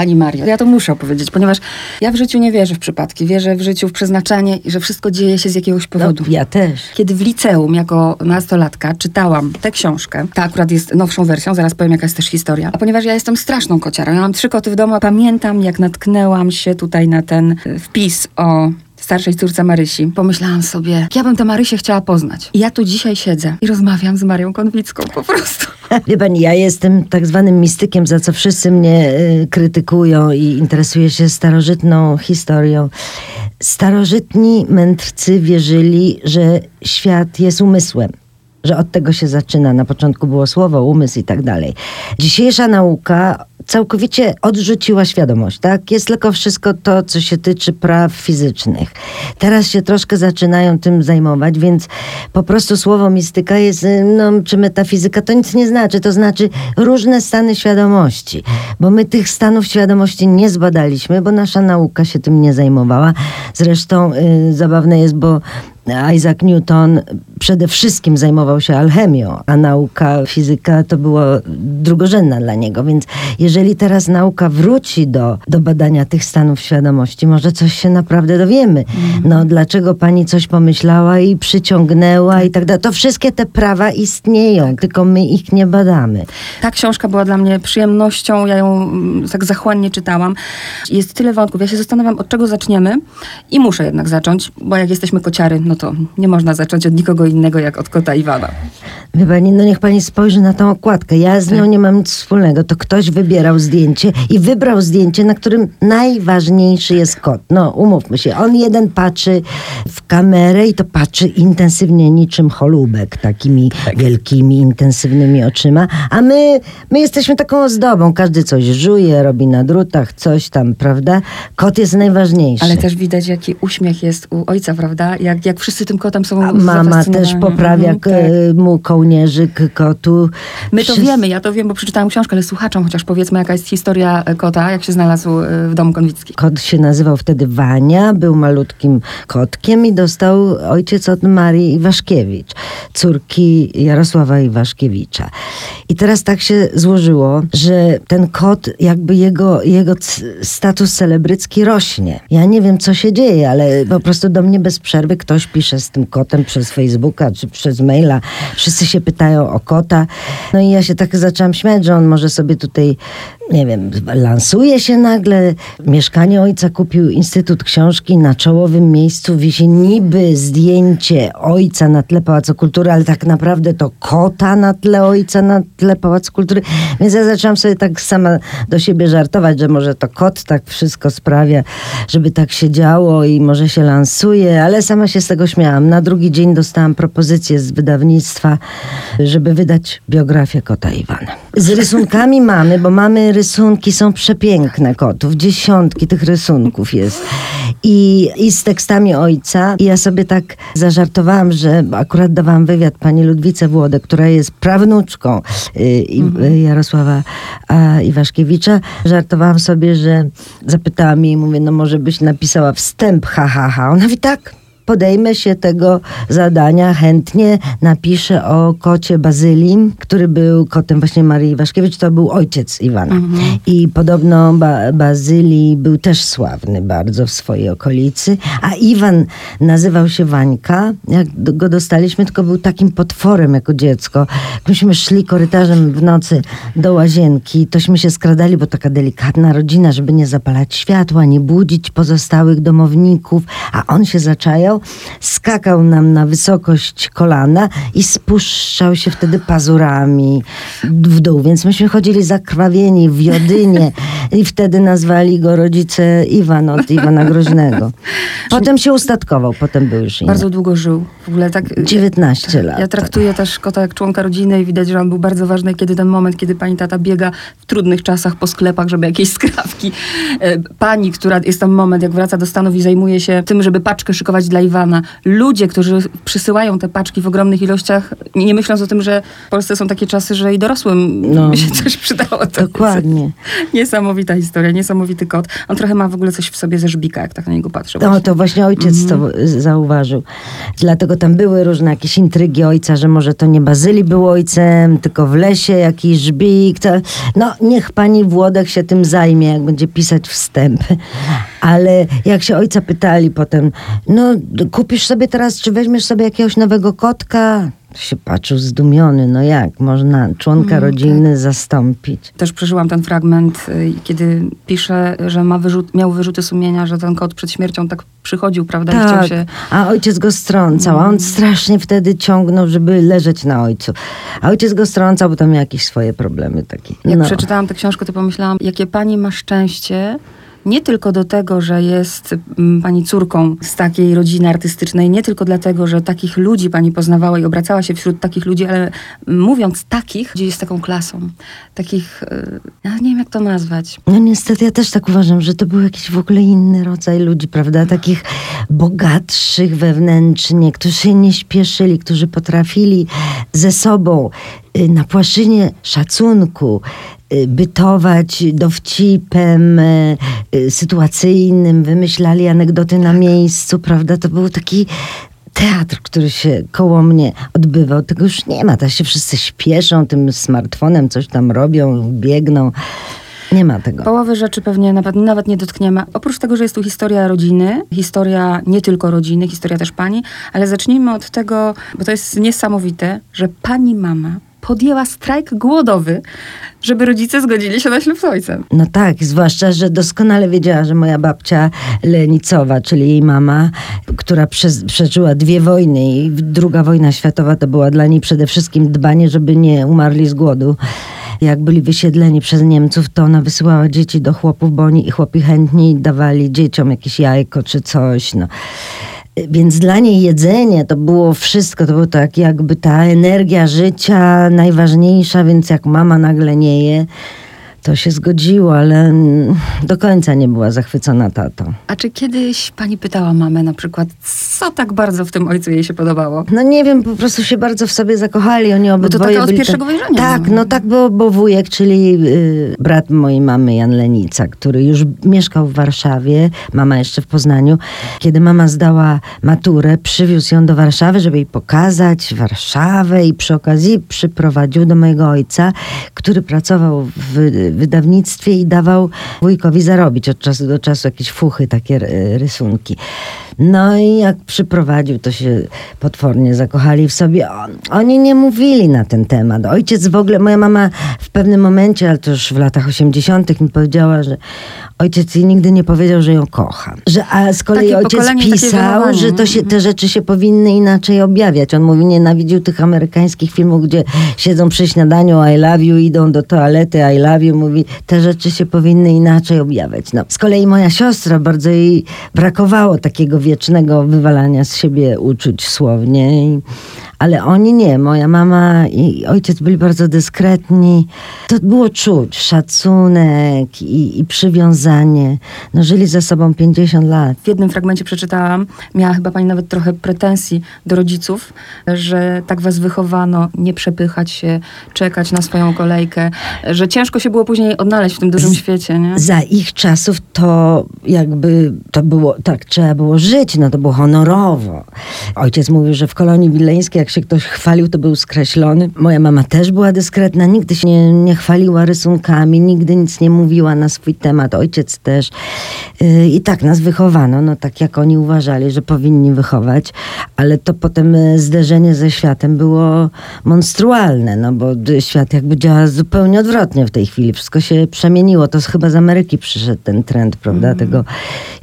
Pani Mario, ja to muszę opowiedzieć, ponieważ ja w życiu nie wierzę w przypadki. Wierzę w życiu w przeznaczenie i że wszystko dzieje się z jakiegoś powodu. No, ja też. Kiedy w liceum jako nastolatka czytałam tę książkę, ta akurat jest nowszą wersją, zaraz powiem jaka jest też historia, a ponieważ ja jestem straszną kociarą, ja mam trzy koty w domu, a pamiętam jak natknęłam się tutaj na ten e, wpis o starszej córce Marysi. Pomyślałam sobie, ja bym tę Marysię chciała poznać. I ja tu dzisiaj siedzę i rozmawiam z Marią Konwicką po prostu. Wie pani, ja jestem tak zwanym mistykiem, za co wszyscy mnie y, krytykują i interesuję się starożytną historią. Starożytni mędrcy wierzyli, że świat jest umysłem że od tego się zaczyna. Na początku było słowo, umysł i tak dalej. Dzisiejsza nauka całkowicie odrzuciła świadomość, tak? Jest tylko wszystko to, co się tyczy praw fizycznych. Teraz się troszkę zaczynają tym zajmować, więc po prostu słowo mistyka jest, no, czy metafizyka, to nic nie znaczy. To znaczy różne stany świadomości, bo my tych stanów świadomości nie zbadaliśmy, bo nasza nauka się tym nie zajmowała. Zresztą y, zabawne jest, bo Isaac Newton przede wszystkim zajmował się alchemią, a nauka fizyka to było drugorzędna dla niego. Więc jeżeli teraz nauka wróci do, do badania tych stanów świadomości, może coś się naprawdę dowiemy. No, dlaczego pani coś pomyślała i przyciągnęła i tak dalej. To wszystkie te prawa istnieją, tylko my ich nie badamy. Ta książka była dla mnie przyjemnością, ja ją mm, tak zachłannie czytałam. Jest tyle wątków, ja się zastanawiam, od czego zaczniemy i muszę jednak zacząć, bo jak jesteśmy kociary, no to nie można zacząć od nikogo innego jak od kota Iwana. Wie pani, no niech pani spojrzy na tą okładkę. Ja z nią nie mam nic wspólnego. To ktoś wybierał zdjęcie i wybrał zdjęcie, na którym najważniejszy jest kot. No, umówmy się. On jeden patrzy w kamerę i to patrzy intensywnie niczym cholubek, takimi wielkimi, intensywnymi oczyma. A my, my jesteśmy taką ozdobą. Każdy coś żuje, robi na drutach, coś tam, prawda? Kot jest najważniejszy. Ale też widać, jaki uśmiech jest u ojca, prawda? Jak, jak wszyscy tym kotem są A mama też zafascynowani. poprawia Mhm, tak. mu kołnierzyk kotu. My to Wszyscy- wiemy, ja to wiem, bo przeczytałam książkę, ale słuchaczom chociaż powiedzmy, jaka jest historia e, kota, jak się znalazł e, w domu Konwicki. Kot się nazywał wtedy Wania, był malutkim kotkiem i dostał ojciec od Marii Iwaszkiewicz, córki Jarosława Iwaszkiewicza. I teraz tak się złożyło, że ten kot, jakby jego, jego status celebrycki rośnie. Ja nie wiem, co się dzieje, ale po prostu do mnie bez przerwy ktoś pisze z tym kotem przez Facebooka czy przez maila. Wszyscy się pytają o kota. No i ja się tak zaczęłam śmiać, że on może sobie tutaj, nie wiem, lansuje się nagle. Mieszkanie ojca kupił Instytut Książki. Na czołowym miejscu wisi niby zdjęcie ojca na tle Pałacu Kultury, ale tak naprawdę to kota na tle ojca na tle Pałacu Kultury. Więc ja zaczęłam sobie tak sama do siebie żartować, że może to kot tak wszystko sprawia, żeby tak się działo i może się lansuje, ale sama się z tego śmiałam. Na drugi dzień dostałam propozycję z wydawnictwa, żeby wydać biografię kota Iwana. Z rysunkami mamy, bo mamy rysunki, są przepiękne kotów, dziesiątki tych rysunków jest. I, I z tekstami ojca. I ja sobie tak zażartowałam, że akurat dawałam wywiad pani Ludwice Włodek, która jest prawnuczką y, y, Jarosława a, Iwaszkiewicza. Żartowałam sobie, że zapytałam jej, mówię, no może byś napisała wstęp, ha, ha, ha. Ona mówi, tak, podejmę się tego zadania, chętnie napiszę o kocie Bazylim, który był kotem właśnie Marii Iwaszkiewicz, to był ojciec Iwana. I podobno ba Bazylii był też sławny bardzo w swojej okolicy, a Iwan nazywał się Wańka. Jak go dostaliśmy, tylko był takim potworem jako dziecko. Myśmy szli korytarzem w nocy do łazienki, tośmy się skradali, bo taka delikatna rodzina, żeby nie zapalać światła, nie budzić pozostałych domowników, a on się zaczajał, skakał nam na wysokość kolana i spuszczał się wtedy pazurami w dół, więc myśmy chodzili zakrwawieni w jodynie i wtedy nazwali go rodzice Iwan od Iwana Groźnego. Potem się ustatkował, potem był już inny. Bardzo długo żył. W ogóle tak... 19 lat. Ja traktuję też kota jak członka rodziny i widać, że on był bardzo ważny, kiedy ten moment, kiedy pani tata biega w trudnych czasach po sklepach, żeby jakieś skrawki. E, Pani, która jest tam moment, jak wraca do Stanów i zajmuje się tym, żeby paczkę szykować dla Iwana. Ludzie, którzy przysyłają te paczki w ogromnych ilościach, nie myśląc o tym, że w Polsce są takie czasy, że i dorosłym No. się coś przydało. To Dokładnie. Niesamowita historia, niesamowity kot. On trochę ma w ogóle coś w sobie ze żbika, jak tak na niego patrzę. No właśnie. to właśnie ojciec to zauważył. Dlatego tam były różne jakieś intrygi ojca, że może to nie Bazyli był ojcem, tylko w lesie jakiś żbik. To... No niech pani Włodek się tym zajmie, jak będzie pisać wstęp. Ale jak się ojca pytali potem, no kupisz sobie teraz, czy weźmiesz sobie jakiegoś nowego kotka? Się patrzył zdumiony, no jak można członka Mm, rodziny zastąpić? Też przeżyłam ten fragment, y, kiedy pisze, że ma wyrzut, miał wyrzuty sumienia, że ten kot przed śmiercią tak przychodził, prawda, Tak, się... a ojciec go strącał, a on strasznie wtedy ciągnął, żeby leżeć na ojcu. A ojciec go strącał, bo tam miał jakieś swoje problemy takie. Jak No. przeczytałam tę książkę, to pomyślałam, jakie pani ma szczęście, nie tylko do tego, że jest mm, pani córką z takiej rodziny artystycznej, nie tylko dlatego, że takich ludzi pani poznawała i obracała się wśród takich ludzi, ale mm, mówiąc takich, gdzie jest taką klasą, takich, y, ja nie wiem jak to nazwać. No niestety ja też tak uważam, że to był jakiś w ogóle inny rodzaj ludzi, prawda? Takich bogatszych wewnętrznie, którzy się nie śpieszyli, którzy potrafili ze sobą y, na płaszczyźnie szacunku bytować dowcipem y, y, sytuacyjnym, wymyślali anegdoty na miejscu, prawda? To był taki teatr, który się koło mnie odbywał. Tego już nie ma. Teraz się wszyscy śpieszą tym smartfonem, coś tam robią, biegną. Nie ma tego. Połowy rzeczy pewnie nawet, nawet nie dotkniemy. Oprócz tego, że jest tu historia rodziny, historia nie tylko rodziny, historia też pani, ale zacznijmy od tego, bo to jest niesamowite, że pani mama podjęła strajk głodowy, żeby rodzice zgodzili się na ślub z ojcem. No tak, zwłaszcza, że doskonale wiedziała, że moja babcia Lenicowa, czyli jej mama, która przez, przeżyła dwie wojny i druga wojna światowa to była dla niej przede wszystkim dbanie, żeby nie umarli z głodu. Jak byli wysiedleni przez Niemców, to ona wysyłała dzieci do chłopów, bo oni i chłopi dawali dzieciom jakieś jajko czy coś. No. Więc dla niej jedzenie to było wszystko, to było tak jakby ta energia życia najważniejsza, więc jak mama nagle nie je, to się zgodziło, ale do końca nie była zachwycona tatą. A czy kiedyś pani pytała mamę na przykład, co tak bardzo w tym ojcu jej się podobało? No nie wiem, po prostu się bardzo w sobie zakochali. Oni to obydwoje taka od byli pierwszego wejrzenia, Tak, no. no tak, bo, bo wujek, czyli y, brat mojej mamy, Jan Lenica, który już mieszkał w Warszawie, mama jeszcze w Poznaniu. Kiedy mama zdała maturę, przywiózł ją do Warszawy, żeby jej pokazać Warszawę i przy okazji przyprowadził do mojego ojca, który pracował w wydawnictwie i dawał wujkowi zarobić od czasu do czasu jakieś fuchy, takie ry- rysunki. No i jak przyprowadził, to się potwornie zakochali w sobie. On, oni nie mówili na ten temat. Ojciec w ogóle, moja mama w pewnym momencie, ale to już w latach 80. mi powiedziała, że ojciec jej nigdy nie powiedział, że ją kocha. Że, a z kolei Takie ojciec pisał, że to się, te rzeczy się powinny inaczej objawiać. On mówi, nienawidził tych amerykańskich filmów, gdzie siedzą przy śniadaniu I love you, idą do toalety I love you. Mówi, te rzeczy się powinny inaczej objawiać. No. Z kolei moja siostra, bardzo jej brakowało takiego wiecznego wywalania z siebie uczuć słownie. I, ale oni nie. Moja mama i ojciec byli bardzo dyskretni. To było czuć szacunek i, i przywiązanie. No, żyli ze sobą 50 lat. W jednym fragmencie przeczytałam, miała chyba pani nawet trochę pretensji do rodziców, że tak was wychowano, nie przepychać się, czekać na swoją kolejkę, że ciężko się było później odnaleźć w tym dużym świecie, nie? Za ich czasów to jakby to było, tak trzeba było żyć, no to było honorowo. Ojciec mówił, że w kolonii wileńskiej jak się ktoś chwalił, to był skreślony. Moja mama też była dyskretna, nigdy się nie, nie chwaliła rysunkami, nigdy nic nie mówiła na swój temat. Ojciec też. Yy, I tak nas wychowano, no tak jak oni uważali, że powinni wychować, ale to potem e, zderzenie ze światem było monstrualne, no bo świat jakby działa zupełnie odwrotnie w tej chwili. Wszystko się przemieniło. To chyba z Ameryki przyszedł ten trend, prawda? Tego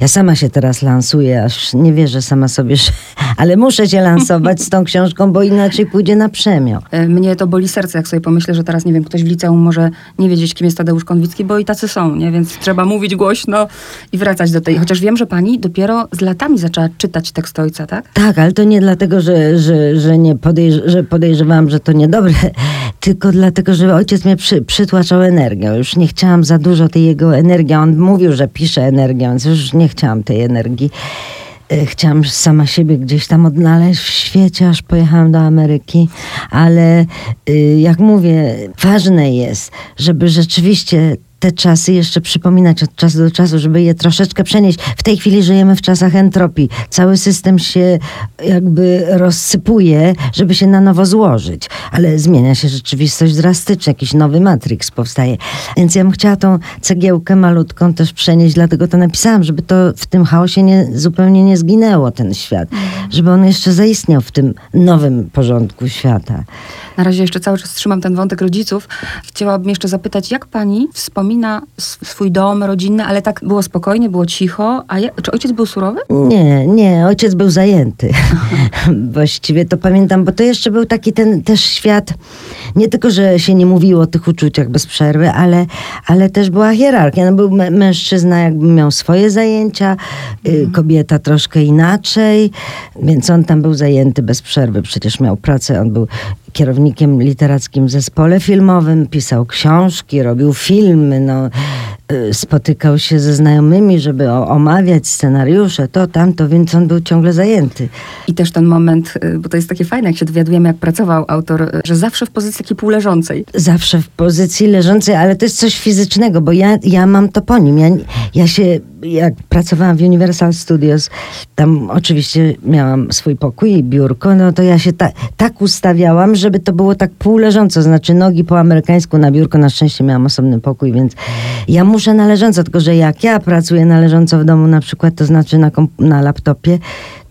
ja sama się teraz lansuję, aż nie wierzę sama sobie, że... ale muszę się lansować z tą książką, bo inaczej pójdzie na przemiał. E, Mnie to boli serce, jak sobie pomyślę, że teraz, nie wiem, ktoś w liceum może nie wiedzieć, kim jest Tadeusz Konwicki, bo i tacy są, nie? Więc trzeba mówić głośno i wracać do tej. Chociaż wiem, że pani dopiero z latami zaczęła czytać tekst ojca, tak? Tak, ale to nie dlatego, że, że, że, nie podejrz- że podejrzewałam, że to niedobre, tylko dlatego, że ojciec mnie przy, przytłaczał energią. Już nie chciałam za dużo tej jego energii. On mówił, że pisze energią, więc już nie chciałam tej energii. E, Chciałam sama siebie gdzieś tam odnaleźć w świecie, aż pojechałam do Ameryki, ale y, jak mówię, ważne jest, żeby rzeczywiście te czasy jeszcze przypominać od czasu do czasu, żeby je troszeczkę przenieść. W tej chwili żyjemy w czasach entropii. Cały system się jakby rozsypuje, żeby się na nowo złożyć. Ale zmienia się rzeczywistość drastycznie. Jakiś nowy Matrix powstaje. Więc ja bym chciała tą cegiełkę malutką też przenieść, dlatego to napisałam, żeby to w tym chaosie nie, zupełnie nie zginęło ten świat. Żeby on jeszcze zaistniał w tym nowym porządku świata. Na razie jeszcze cały czas trzymam ten wątek rodziców. Chciałabym jeszcze zapytać, jak pani wspomina swój dom rodzinny, ale tak było spokojnie, było cicho. A ja, czy ojciec był surowy? Nie, nie, ojciec był zajęty. Właściwie to pamiętam, bo to jeszcze był taki ten też świat, nie tylko, że się nie mówiło o tych uczuciach bez przerwy, ale, ale też była hierarchia. No był mężczyzna jakby miał swoje zajęcia, y, kobieta troszkę inaczej, więc on tam był zajęty bez przerwy. Przecież miał pracę, on był kierownikiem literackim w zespole filmowym, pisał książki, robił filmy, no, spotykał się ze znajomymi, żeby omawiać scenariusze, to, tamto, więc on był ciągle zajęty. I też ten moment, y, bo to jest takie fajne, jak się dowiadujemy, jak pracował autor, y, że zawsze w pozycji takiej półleżącej. Zawsze w pozycji leżącej, ale to jest coś fizycznego, bo ja, ja mam to po nim. Ja, ja się, jak pracowałam w Universal Studios, tam oczywiście miałam swój pokój i biurko, no to ja się ta, tak ustawiałam, żeby to było tak półleżąco, znaczy nogi po amerykańsku na biurko. Na szczęście miałam osobny pokój, więc ja muszę należąco, tylko że jak ja pracuję należąco w domu na przykład, to znaczy na, na laptopie,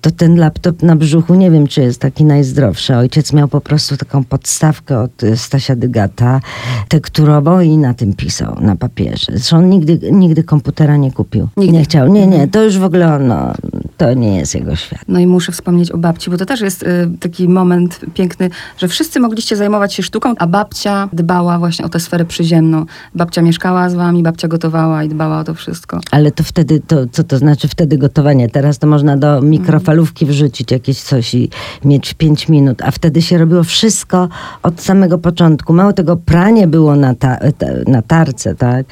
to ten laptop na brzuchu nie wiem, czy jest taki najzdrowszy. Ojciec miał po prostu taką podstawkę od y, Stasia Dygata, tekturową i na tym pisał, na papierze. Zresztą on nigdy, nigdy komputera nie kupił. Nigdy. Nie chciał. Nie, nie, to już w ogóle on, no, to nie jest jego świat. No i muszę wspomnieć o babci, bo to też jest y, taki moment piękny, że wszyscy mogliście zajmować się sztuką, a babcia dbała właśnie o tę sferę przyziemną. Babcia mieszkała z wami, babcia gotowała i dbała o to wszystko. Ale to wtedy, to, co to znaczy wtedy gotowanie? Teraz to można do mikrofalówki wrzucić jakieś coś i mieć 5 minut, a wtedy się robiło wszystko od samego początku. Mało tego, pranie było na, ta, na tarce, tak?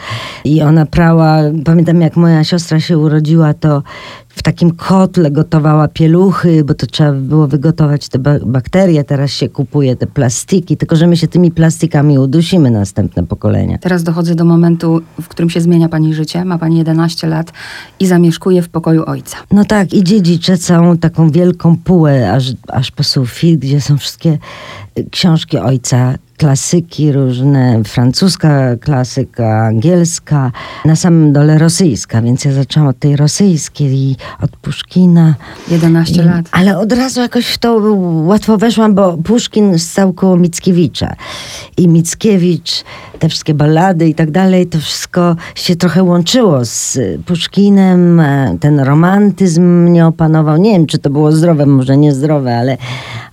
I ona prała, pamiętam jak moja siostra się urodziła, to w takim kotle gotowała pieluchy, bo to trzeba było wygotować te bakterie. Teraz się kupuje te plastiki, tylko że my się tymi plastikami udusimy następne pokolenia. Teraz dochodzę do momentu, w którym się zmienia pani życie. Ma pani 11 lat i zamieszkuje w pokoju ojca. No tak, i dziedziczę całą taką wielką półę aż, aż po sufit, gdzie są wszystkie książki ojca, klasyki różne, francuska klasyka, angielska, na samym dole rosyjska, więc ja zaczęłam od tej rosyjskiej, od Puszkina. 11 I, lat. Ale od razu jakoś w to łatwo weszłam, bo Puszkin stał koło Mickiewicza. I Mickiewicz, te wszystkie ballady i tak dalej, to wszystko się trochę łączyło z Puszkinem, e, ten romantyzm mnie opanował. Nie wiem, czy to było zdrowe, może niezdrowe, ale,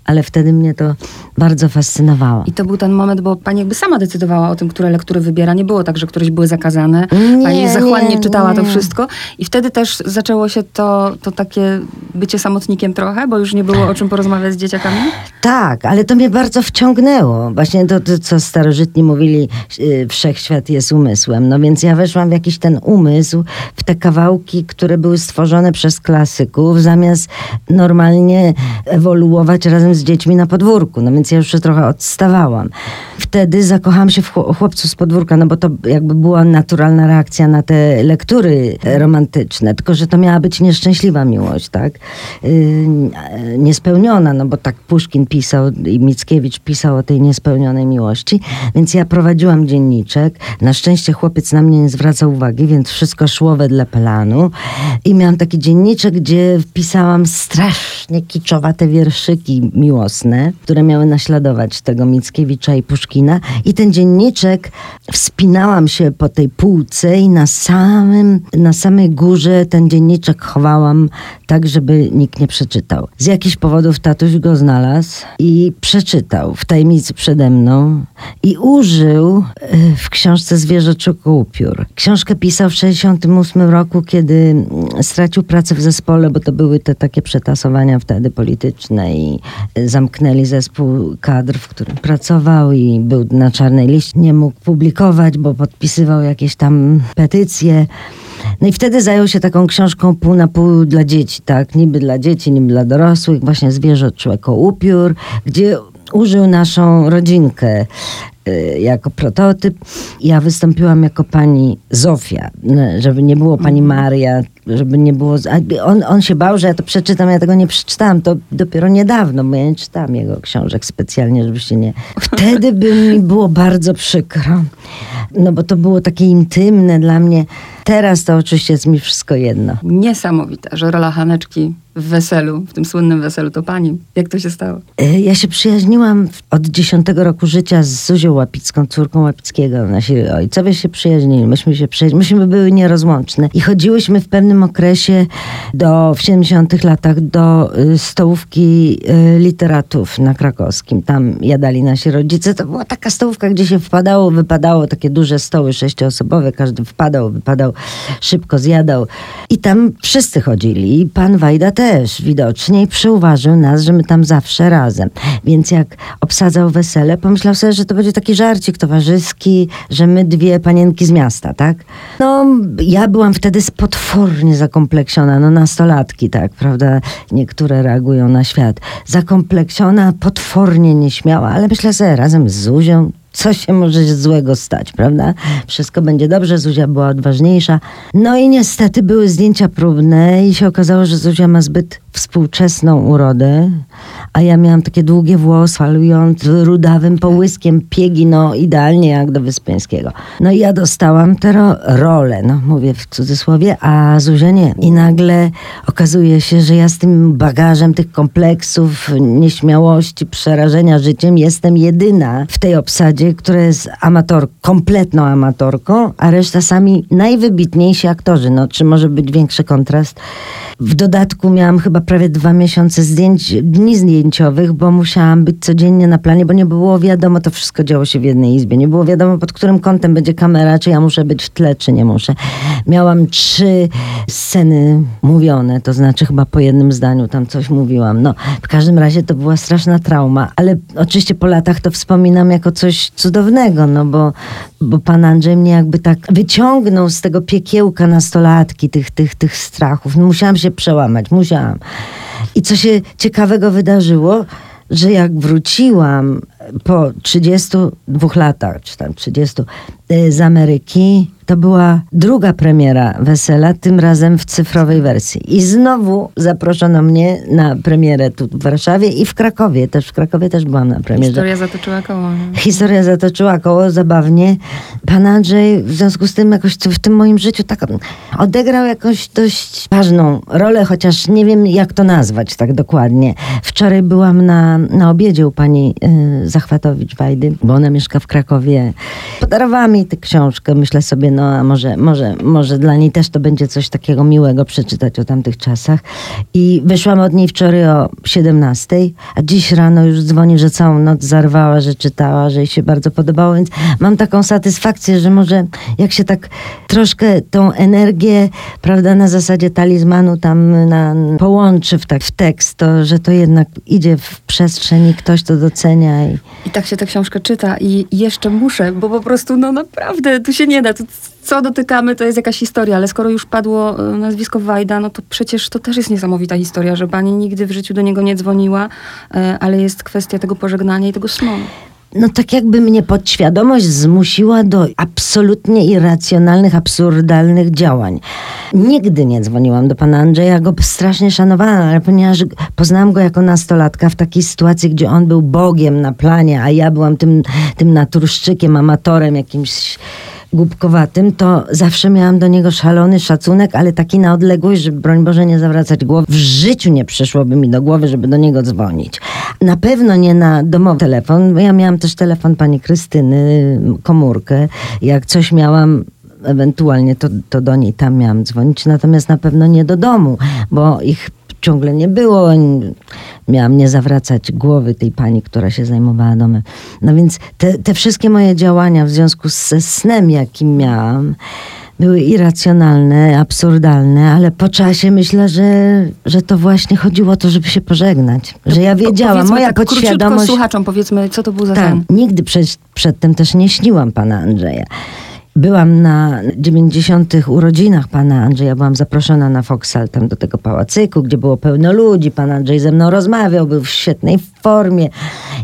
ale wtedy mnie to bardzo fascynowało. I to był ten moment, bo pani jakby sama decydowała o tym, które lektury wybiera. Nie było tak, że któreś były zakazane. Nie, pani zachłannie nie, czytała nie. to wszystko. I wtedy też zaczęło się to, to takie bycie samotnikiem trochę, bo już nie było o czym porozmawiać z dzieciakami? Tak, ale to mnie bardzo wciągnęło. Właśnie to, to co starożytni mówili, yy, wszechświat jest umysłem. No więc ja weszłam w jakiś ten umysł, w te kawałki, które były stworzone przez klasyków, zamiast normalnie ewoluować razem z dziećmi na podwórku. No więc ja już trochę odstawałam. Wtedy zakochałam się w chłopcu z podwórka, no bo to jakby była naturalna reakcja na te lektury romantyczne, tylko że to miała być nieszczęśliwa miłość, tak? Yy, niespełniona, no bo tak Puszkin pisał i Mickiewicz pisał o tej niespełnionej miłości, więc ja prowadziłam dzienniczek. Na szczęście chłopiec na mnie nie zwracał uwagi, więc wszystko szło wedle planu i miałam taki dzienniczek, gdzie wpisałam strasznie kiczowate wierszyki miłosne, które miały naśladować tego Mickiewicza i Puszkina. I ten dzienniczek wspinałam się po tej półce i na samym, na samej górze ten dzienniczek chowałam tak, żeby nikt nie przeczytał. Z jakichś powodów tatuś go znalazł i przeczytał w tajemnicy przede mną i użył e, w książce Zwierzoczego upiór. Książkę pisał w 68 roku, kiedy mm, stracił pracę w zespole, bo to były te takie przetasowania wtedy polityczne i zamknęli zespół kadr, w którym pracował i był na czarnej liście. Nie mógł publikować, bo podpisywał jakieś tam petycje. No i wtedy zajął się taką książką pół na pół dla dzieci, tak? Niby dla dzieci, niby dla dorosłych, właśnie zwierzę człeko upiór, gdzie użył naszą rodzinkę y, jako prototyp. Ja wystąpiłam jako pani Zofia, żeby nie było pani Maria, żeby nie było... On, on się bał, że ja to przeczytam, ja tego nie przeczytałam. To dopiero niedawno, bo ja nie czytałam jego książek specjalnie, żebyście nie... Wtedy by mi było bardzo przykro. No bo to było takie intymne dla mnie. Teraz to oczywiście jest mi wszystko jedno. Niesamowite, że rola Haneczki w weselu, w tym słynnym weselu, to pani. Jak to się stało? E, Ja się przyjaźniłam od dziesiątego roku życia z Zuzią Łapicką, córką Łapickiego. Nasi ojcowie się przyjaźnili, myśmy się przyjaźnili, myśmy były nierozłączne. I chodziłyśmy w pewnym okresie do, w 70 latach do y, stołówki y, literatów na krakowskim. Tam jadali nasi rodzice. To była taka stołówka, gdzie się wpadało, wypadało, takie duże stoły sześcioosobowe. Każdy wpadał, wypadał, szybko zjadał. I tam wszyscy chodzili. I pan Wajda też widocznie i przyuważył nas, że my tam zawsze razem. Więc jak obsadzał wesele, pomyślał sobie, że to będzie taki żarcik towarzyski, że my dwie panienki z miasta, tak? No, ja byłam wtedy potwornie zakompleksiona, no nastolatki, tak, prawda? Niektóre reagują na świat. Zakompleksiona, potwornie nieśmiała, ale myślę sobie, razem z Zuzią, co się może złego stać, prawda? Wszystko będzie dobrze, Zuzia była odważniejsza. No i niestety były zdjęcia próbne i się okazało, że Zuzia ma zbyt współczesną urodę, a ja miałam takie długie włosy, falując rudawym połyskiem, piegi, no idealnie jak do Wyspiańskiego. No i ja dostałam tę ro- rolę, no mówię w cudzysłowie, a Zuzia nie. I nagle okazuje się, że ja z tym bagażem tych kompleksów, nieśmiałości, przerażenia życiem jestem jedyna w tej obsadzie, która jest amator, kompletną amatorką, a reszta sami najwybitniejsi aktorzy. No, czy może być większy kontrast? W dodatku miałam chyba prawie dwa miesiące zdjęć, dni zdjęciowych, bo musiałam być codziennie na planie, bo nie było wiadomo, to wszystko działo się w jednej izbie. Nie było wiadomo, pod którym kątem będzie kamera, czy ja muszę być w tle, czy nie muszę. Miałam trzy sceny mówione, to znaczy chyba po jednym zdaniu tam coś mówiłam. No, w każdym razie to była straszna trauma, ale oczywiście po latach to wspominam jako coś cudownego, no bo, bo pan Andrzej mnie jakby tak wyciągnął z tego piekiełka nastolatki, tych, tych, tych strachów. No, musiałam się przełamać, musiałam. I co się ciekawego wydarzyło, że jak wróciłam po 32 latach, czy tam 30 y, z Ameryki, to była druga premiera wesela, tym razem w cyfrowej wersji. I znowu zaproszono mnie na premierę tu w Warszawie i w Krakowie. Też w Krakowie też byłam na premierze. Historia zatoczyła koło. Historia zatoczyła koło zabawnie. Pan Andrzej w związku z tym jakoś w tym moim życiu tak odegrał jakąś dość ważną rolę, chociaż nie wiem jak to nazwać tak dokładnie. Wczoraj byłam na, na obiedzie u pani y, Zachwatowicz-Wajdy, bo ona mieszka w Krakowie. Podarowała mi tę książkę. Myślę sobie, no a może, może, może dla niej też to będzie coś takiego miłego przeczytać o tamtych czasach. I wyszłam od niej wczoraj o 17, a dziś rano już dzwoni, że całą noc zarwała, że czytała, że jej się bardzo podobało, więc mam taką satysfakcję, że może jak się tak troszkę tą energię, prawda, na zasadzie talizmanu tam na, połączy w, tak, w tekst, to że to jednak idzie w przestrzeń i ktoś to docenia i I tak się tę książkę czyta i jeszcze muszę, bo po prostu, no naprawdę, tu się nie da. Tu co dotykamy, to jest jakaś historia, ale skoro już padło e, nazwisko Wajda, no to przecież to też jest niesamowita historia, że pani nigdy w życiu do niego nie dzwoniła, e, ale jest kwestia tego pożegnania i tego snu. No tak jakby mnie podświadomość zmusiła do absolutnie irracjonalnych, absurdalnych działań. Nigdy nie dzwoniłam do pana Andrzeja, go strasznie szanowałam, ale ponieważ poznałam go jako nastolatka w takiej sytuacji, gdzie on był Bogiem na planie, a ja byłam tym, tym naturszczykiem, amatorem jakimś głupkowatym, to zawsze miałam do niego szalony szacunek, ale taki na odległość, żeby broń Boże nie zawracać głowy. W życiu nie przyszłoby mi do głowy, żeby do niego dzwonić. Na pewno nie na domowy telefon, bo ja miałam też telefon pani Krystyny, komórkę. Jak coś miałam, ewentualnie to, to do niej tam miałam dzwonić, natomiast na pewno nie do domu, bo ich ciągle nie było. Miałam nie zawracać głowy tej pani, która się zajmowała domem. No więc te, te wszystkie moje działania w związku ze snem, jakim miałam, były irracjonalne, absurdalne, ale po czasie myślę, że, że to właśnie chodziło o to, żeby się pożegnać. Że ja wiedziałam, moja tak podświadomość... słuchaczom powiedzmy, co to był za Tak, sen. nigdy przed, przedtem też nie śniłam pana Andrzeja. Byłam na 90. urodzinach pana Andrzeja, byłam zaproszona na Foksal, tam do tego pałacyku, gdzie było pełno ludzi. Pan Andrzej ze mną rozmawiał, był w świetnej formie.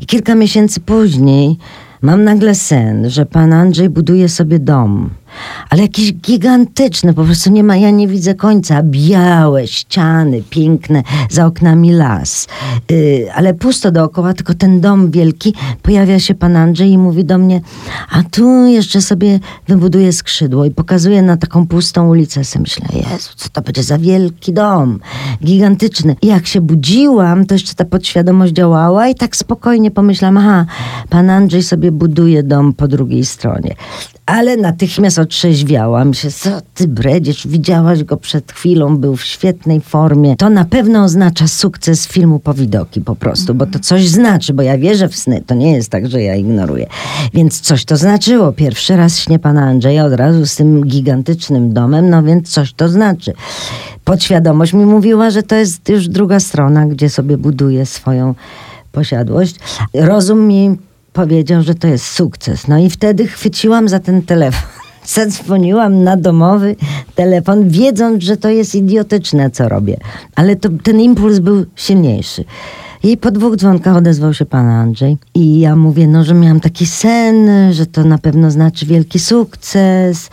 I kilka miesięcy później mam nagle sen, że pan Andrzej buduje sobie dom ale jakiś gigantyczny, po prostu nie ma, ja nie widzę końca. Białe ściany, piękne, za oknami las. Yy, ale pusto dookoła, tylko ten dom wielki. Pojawia się pan Andrzej i mówi do mnie, a tu jeszcze sobie wybuduję skrzydło i pokazuje na taką pustą ulicę. Ja myślę, Jezu, co to będzie za wielki dom, gigantyczny. I jak się budziłam, to jeszcze ta podświadomość działała i tak spokojnie pomyślałam, aha, pan Andrzej sobie buduje dom po drugiej stronie. Ale natychmiast otrzeźwiałam się. Co ty bredziesz? Widziałaś go przed chwilą, był w świetnej formie. To na pewno oznacza sukces filmu Powidoki po prostu, bo to coś znaczy, bo ja wierzę w sny. To nie jest tak, że ja ignoruję. Więc coś to znaczyło. Pierwszy raz śnie pana Andrzeja od razu z tym gigantycznym domem, no więc coś to znaczy. Podświadomość mi mówiła, że to jest już druga strona, gdzie sobie buduje swoją posiadłość. Rozum mi powiedział, że to jest sukces. No i wtedy chwyciłam za ten telefon. Zadzwoniłam na domowy telefon, wiedząc, że to jest idiotyczne, co robię. Ale to, ten impuls był silniejszy. I po dwóch dzwonkach odezwał się pan Andrzej. I ja mówię, no, że miałam taki sen, że to na pewno znaczy wielki sukces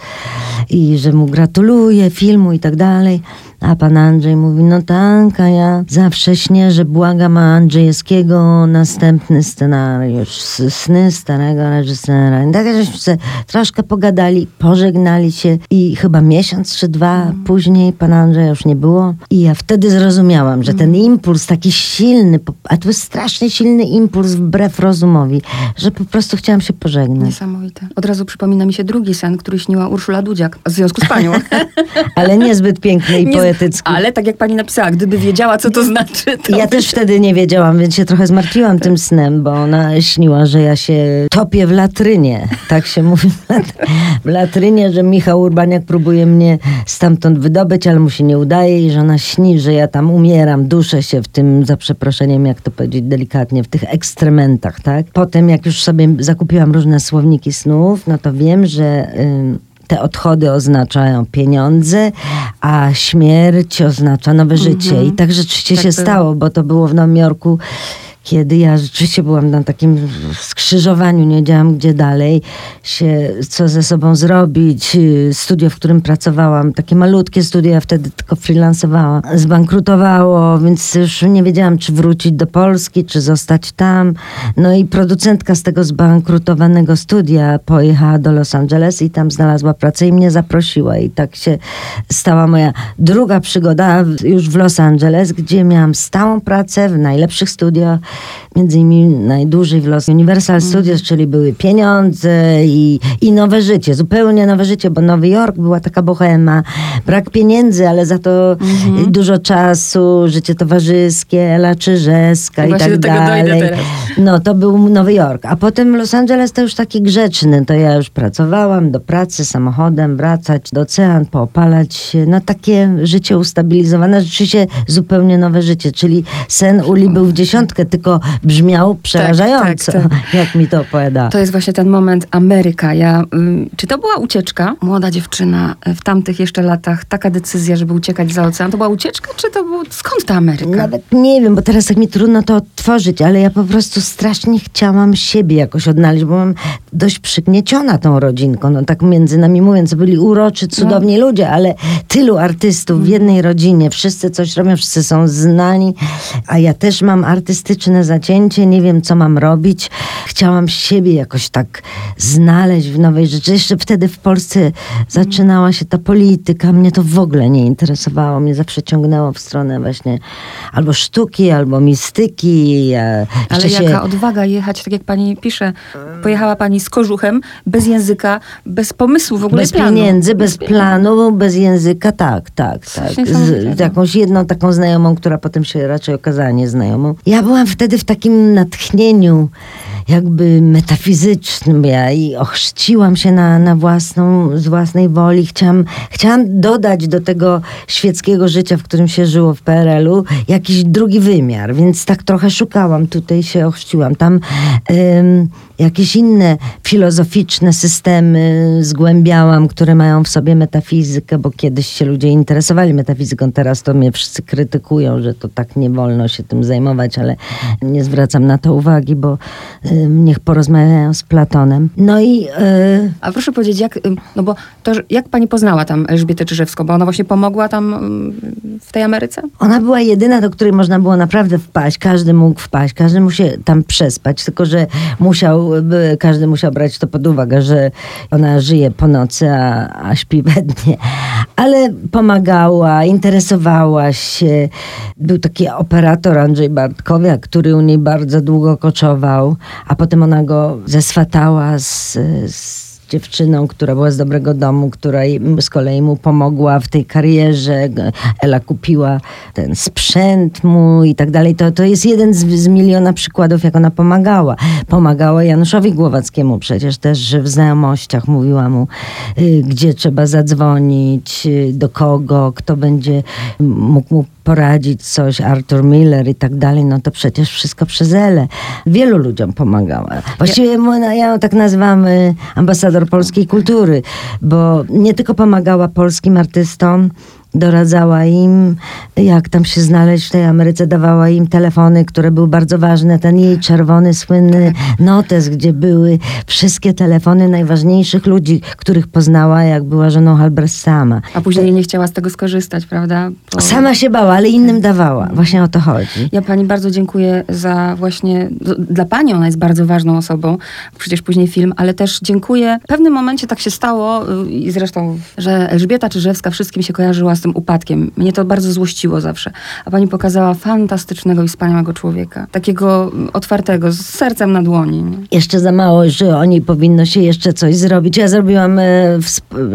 i że mu gratuluję filmu i tak dalej. A pan Andrzej mówi, no tak, a ja zawsze śnię, że błagam Andrzejewskiego następny scenariusz, sny starego reżysera. I tak żeśmy troszkę pogadali, pożegnali się i chyba miesiąc czy dwa mm. później pana Andrzeja już nie było. I ja wtedy zrozumiałam, że ten impuls taki silny, a to jest strasznie silny impuls wbrew rozumowi, że po prostu chciałam się pożegnać. Niesamowite. Od razu przypomina mi się drugi sen, który śniła Urszula Dudziak w związku z panią. Ale niezbyt piękny i poetyczny poetycki. Ale tak jak pani napisała, gdyby wiedziała, co to znaczy. To ja też wtedy nie wiedziałam, więc się trochę zmartwiłam tym snem, bo ona śniła, że ja się topię w latrynie. Tak się mówi w latrynie, że Michał Urbaniak próbuje mnie stamtąd wydobyć, ale mu się nie udaje i że ona śni, że ja tam umieram, duszę się w tym, za przeproszeniem, jak to powiedzieć delikatnie, w tych ekstrementach, tak? Potem, jak już sobie zakupiłam różne słowniki snów, no to wiem, że... Yy, te odchody oznaczają pieniądze, a śmierć oznacza nowe życie. -hmm. I tak rzeczywiście tak się było. stało, bo to było w Nowym Jorku kiedy ja rzeczywiście byłam na takim skrzyżowaniu, nie wiedziałam gdzie dalej się, co ze sobą zrobić. Studio, w którym pracowałam, takie malutkie studio, ja wtedy tylko freelansowałam, zbankrutowało, więc już nie wiedziałam, czy wrócić do Polski, czy zostać tam. No i producentka z tego zbankrutowanego studia pojechała do Los Angeles i tam znalazła pracę i mnie zaprosiła. I tak się stała moja druga przygoda już w Los Angeles, gdzie miałam stałą pracę w najlepszych studiach między innymi najdłużej w Los Universal mhm. Studios, czyli były pieniądze i, i nowe życie, zupełnie nowe życie, bo Nowy Jork była taka bohema, brak pieniędzy, ale za to mhm. dużo czasu, życie towarzyskie, Ela Czyżeska i, i tak dalej. No to był Nowy Jork, a potem Los Angeles to już taki grzeczny, to ja już pracowałam do pracy samochodem, wracać do ocean, poopalać się, no takie życie ustabilizowane, rzeczywiście zupełnie nowe życie, czyli sen Uli był w dziesiątkę, tylko tylko brzmiał przerażająco, tak, tak, tak. jak mi to opowiada. To jest właśnie ten moment Ameryka. Ja, y, czy to była ucieczka? Młoda dziewczyna w tamtych jeszcze latach, taka decyzja, żeby uciekać za ocean, to była ucieczka, czy to było, skąd ta Ameryka? Nawet nie wiem, bo teraz tak mi trudno to odtworzyć, ale ja po prostu strasznie chciałam siebie jakoś odnaleźć, bo mam dość przygnieciona tą rodzinką, no tak między nami mówiąc, byli uroczy, cudowni no. ludzie, ale tylu artystów w mhm. jednej rodzinie, wszyscy coś robią, wszyscy są znani, a ja też mam artystyczne zacięcie, nie wiem co mam robić. Chciałam siebie jakoś tak znaleźć w nowej rzeczy. Jeszcze wtedy w Polsce zaczynała się ta polityka, mnie to w ogóle nie interesowało, mnie zawsze ciągnęło w stronę właśnie albo sztuki, albo mistyki. Ale się... jaka odwaga jechać, tak jak pani pisze, pojechała pani z kożuchem, bez języka, bez pomysłu w ogóle Bez planu. pieniędzy, bez, bez planu, bez języka, tak, tak, tak. Z, z jakąś jedną taką znajomą, która potem się raczej okazała nieznajomą. Ja byłam wtedy wtedy w takim natchnieniu jakby metafizycznym. Ja i ochrzciłam się na, na własną, z własnej woli. Chciałam, chciałam dodać do tego świeckiego życia, w którym się żyło w PRL-u, jakiś drugi wymiar, więc tak trochę szukałam. Tutaj się ochrzciłam. Tam ym, jakieś inne filozoficzne systemy zgłębiałam, które mają w sobie metafizykę, bo kiedyś się ludzie interesowali metafizyką, teraz to mnie wszyscy krytykują, że to tak nie wolno się tym zajmować, ale nie zwracam na to uwagi, bo niech porozmawiają z Platonem. No i... Y, A proszę powiedzieć, jak, no bo to, jak pani poznała tam Elżbietę Czyżewską, bo ona właśnie pomogła tam w tej Ameryce? Ona była jedyna, do której można było naprawdę wpaść. Każdy mógł wpaść, każdy mógł się tam przespać, tylko że musiał, każdy musiał brać to pod uwagę, że ona żyje po nocy, a, a śpi we dnie. Ale pomagała, interesowała się. Był taki operator Andrzej Bartkowiak, który u niej bardzo długo koczował, a potem ona go zeswatała z, z dziewczyną, która była z dobrego domu, która z kolei mu pomogła w tej karierze. Ela kupiła ten sprzęt mu i tak dalej. To, to jest jeden z, z miliona przykładów, jak ona pomagała. Pomagała Januszowi Głowackiemu przecież też w znajomościach. Mówiła mu, y, gdzie trzeba zadzwonić, y, do kogo, kto będzie mógł mu poradzić coś, Arthur Miller i tak dalej, no to przecież wszystko przez Ele. Wielu ludziom pomagała. Właściwie ja, ja tak nazywam y, ambasador polskiej kultury, bo nie tylko pomagała polskim artystom, doradzała im, jak tam się znaleźć w tej Ameryce, dawała im telefony, które były bardzo ważne. Ten jej czerwony, słynny notes, gdzie były wszystkie telefony najważniejszych ludzi, których poznała, jak była żoną Halbersama. A później nie chciała z tego skorzystać, prawda? Bo... Sama się bała, ale innym dawała. Właśnie o to chodzi. Ja pani bardzo dziękuję za właśnie, dla pani ona jest bardzo ważną osobą, przecież później film, ale też dziękuję. W pewnym momencie tak się stało y, i zresztą, że Elżbieta Czyżewska wszystkim się kojarzyła z tym upadkiem. Mnie to bardzo złościło zawsze. A pani pokazała fantastycznego i wspaniałego człowieka. Takiego otwartego, z sercem na dłoni. Nie? Jeszcze za mało, że o niej powinno się jeszcze coś zrobić. Ja zrobiłam, e,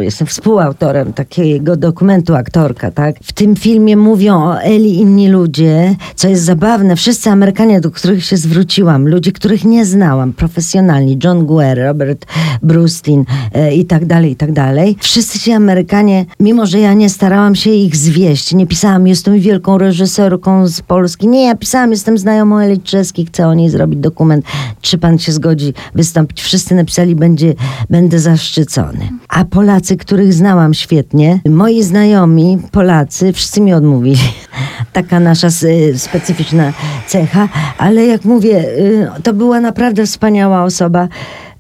jestem współautorem takiego dokumentu aktorka, tak? W tym filmie mówią o Eli inni ludzie, co jest zabawne. Wszyscy Amerykanie, do których się zwróciłam, ludzie, których nie znałam, profesjonalni, John Guer, Robert Brustin e, i tak dalej, i tak dalej. Wszyscy ci Amerykanie, mimo że ja nie starałam się ich zwieść. Nie pisałam, jestem wielką reżyserką z Polski. Nie, ja pisałam, jestem znajomą Eli Czeski, chcę o niej zrobić dokument. Czy pan się zgodzi wystąpić? Wszyscy napisali, będzie, będę zaszczycony. A Polacy, których znałam świetnie, moi znajomi Polacy, wszyscy mi odmówili. Taka nasza specyficzna cecha, ale jak mówię, y, to była naprawdę wspaniała osoba.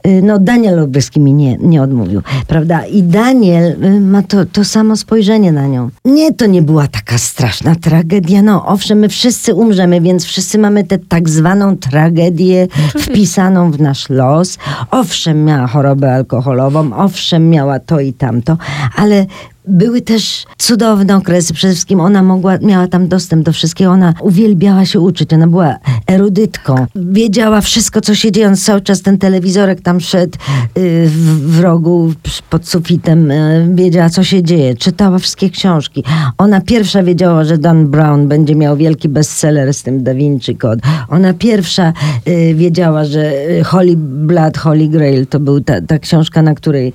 Y, no Daniel Olbryski mi nie, nie odmówił, prawda? I Daniel y, ma to, to samo spojrzenie na nią. Nie, to nie była taka straszna tragedia. No owszem, my wszyscy umrzemy, więc wszyscy mamy tę tak zwaną tragedię wpisaną w nasz los. Owszem, miała chorobę alkoholową, owszem, miała to i tamto, ale były też cudowne okresy. Przede wszystkim ona mogła, miała tam dostęp do wszystkiego. Ona uwielbiała się uczyć. Ona była erudytką. Wiedziała wszystko, co się dzieje. On cały czas ten telewizorek tam szedł y, w, rogu pod sufitem. Y, wiedziała, co się dzieje. Czytała wszystkie książki. Ona pierwsza wiedziała, że Dan Brown będzie miał wielki bestseller z tym Da Vinci Code. Ona pierwsza y, wiedziała, że Holy Blood, Holy Grail to był ta, ta książka, na której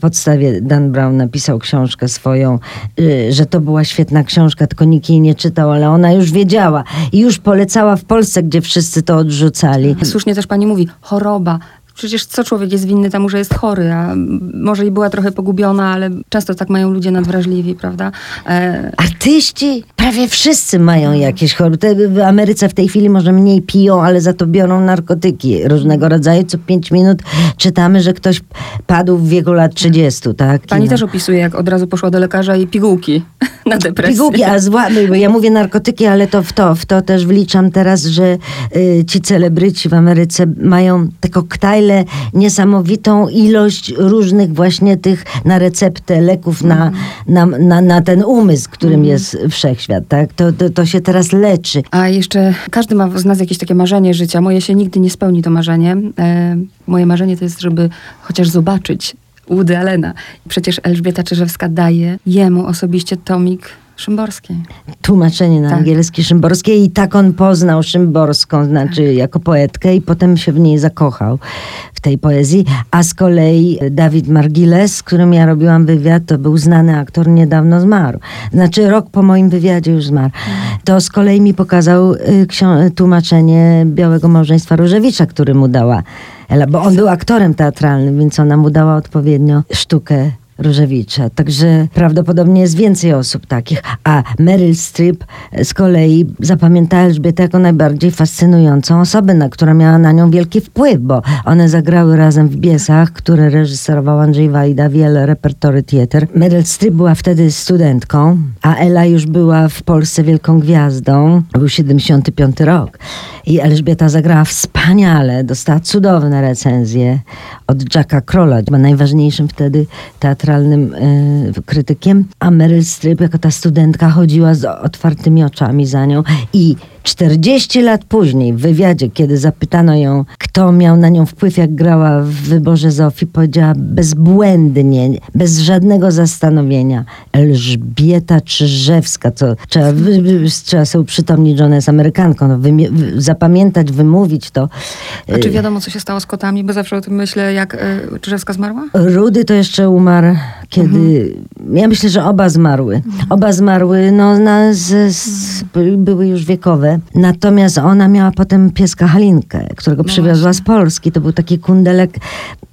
podstawie Dan Brown napisał książkę swoją, y, że to była świetna książka, tylko nikt jej nie czytał, ale ona już wiedziała i już polecała w Polsce, gdzie wszyscy to odrzucali. Słusznie też pani mówi, choroba, Przecież co człowiek jest winny temu, że jest chory, a może i była trochę pogubiona, ale często tak mają ludzie nadwrażliwi, prawda? E... Artyści prawie wszyscy mają jakieś choroby. W Ameryce w tej chwili może mniej piją, ale za to biorą narkotyki różnego rodzaju. Co pięć minut czytamy, że ktoś padł w wieku lat 30, tak? Pani no. też opisuje, jak od razu poszła do lekarza i pigułki na depresję. Pigułki, a zła, ja mówię narkotyki, ale to w to, w to też wliczam teraz, że y, ci celebryci w Ameryce mają te koktajle niesamowitą ilość różnych właśnie tych na receptę leków na, mhm. na, na, na ten umysł, którym mm. jest wszechświat. Tak? To, to, to się teraz leczy. A jeszcze każdy ma z nas jakieś takie marzenie życia. Moje się nigdy nie spełni to marzenie. E, moje marzenie to jest, żeby chociaż zobaczyć Woody Allena. Przecież Elżbieta Czyżewska daje jemu osobiście tomik Szymborskiej. Tłumaczenie na Tak. angielski Szymborskiej i tak on poznał Szymborską, znaczy jako poetkę i potem się w niej zakochał w tej poezji. A z kolei Dawid Margiles, z którym ja robiłam wywiad, to był znany aktor, niedawno zmarł. Znaczy rok po moim wywiadzie już zmarł. To z kolei mi pokazał y, ksią- tłumaczenie Białego Małżeństwa Różewicza, który mu dała Ela, bo on był aktorem teatralnym, więc ona mu dała odpowiednio sztukę Różewicza. Także prawdopodobnie jest więcej osób takich. A Meryl Streep z kolei zapamiętała Elżbietę jako najbardziej fascynującą osobę, na która miała na nią wielki wpływ, bo one zagrały razem w Biesach, które reżyserował Andrzej Wajda, wiele repertory theater. Meryl Streep była wtedy studentką, a Ela już była w Polsce wielką gwiazdą. Był 75 rok. I Elżbieta zagrała wspaniale, dostała cudowne recenzje od Jacka Krolla, chyba najważniejszym wtedy teatralnym y, krytykiem. A Meryl Streep jako ta studentka chodziła z otwartymi oczami za nią i 40 lat później w wywiadzie, kiedy zapytano ją, kto miał na nią wpływ, jak grała w wyborze Zofii, powiedziała bezbłędnie, bez żadnego zastanowienia. Elżbieta Czyżewska, co trzeba, trzeba sobie uprzytomnić, że ona jest Amerykanką, no, wymie- wy, zapamiętać, wymówić to. A czy wiadomo, co się stało z kotami? Bo zawsze o tym myślę, jak y, Czyżewska zmarła? Rudy to jeszcze umarł, kiedy. Ja myślę, że oba zmarły. Oba zmarły, no, na, z, z, były już wiekowe. Natomiast ona miała potem pieska Halinkę, którego przywiozła z Polski. To był taki kundelek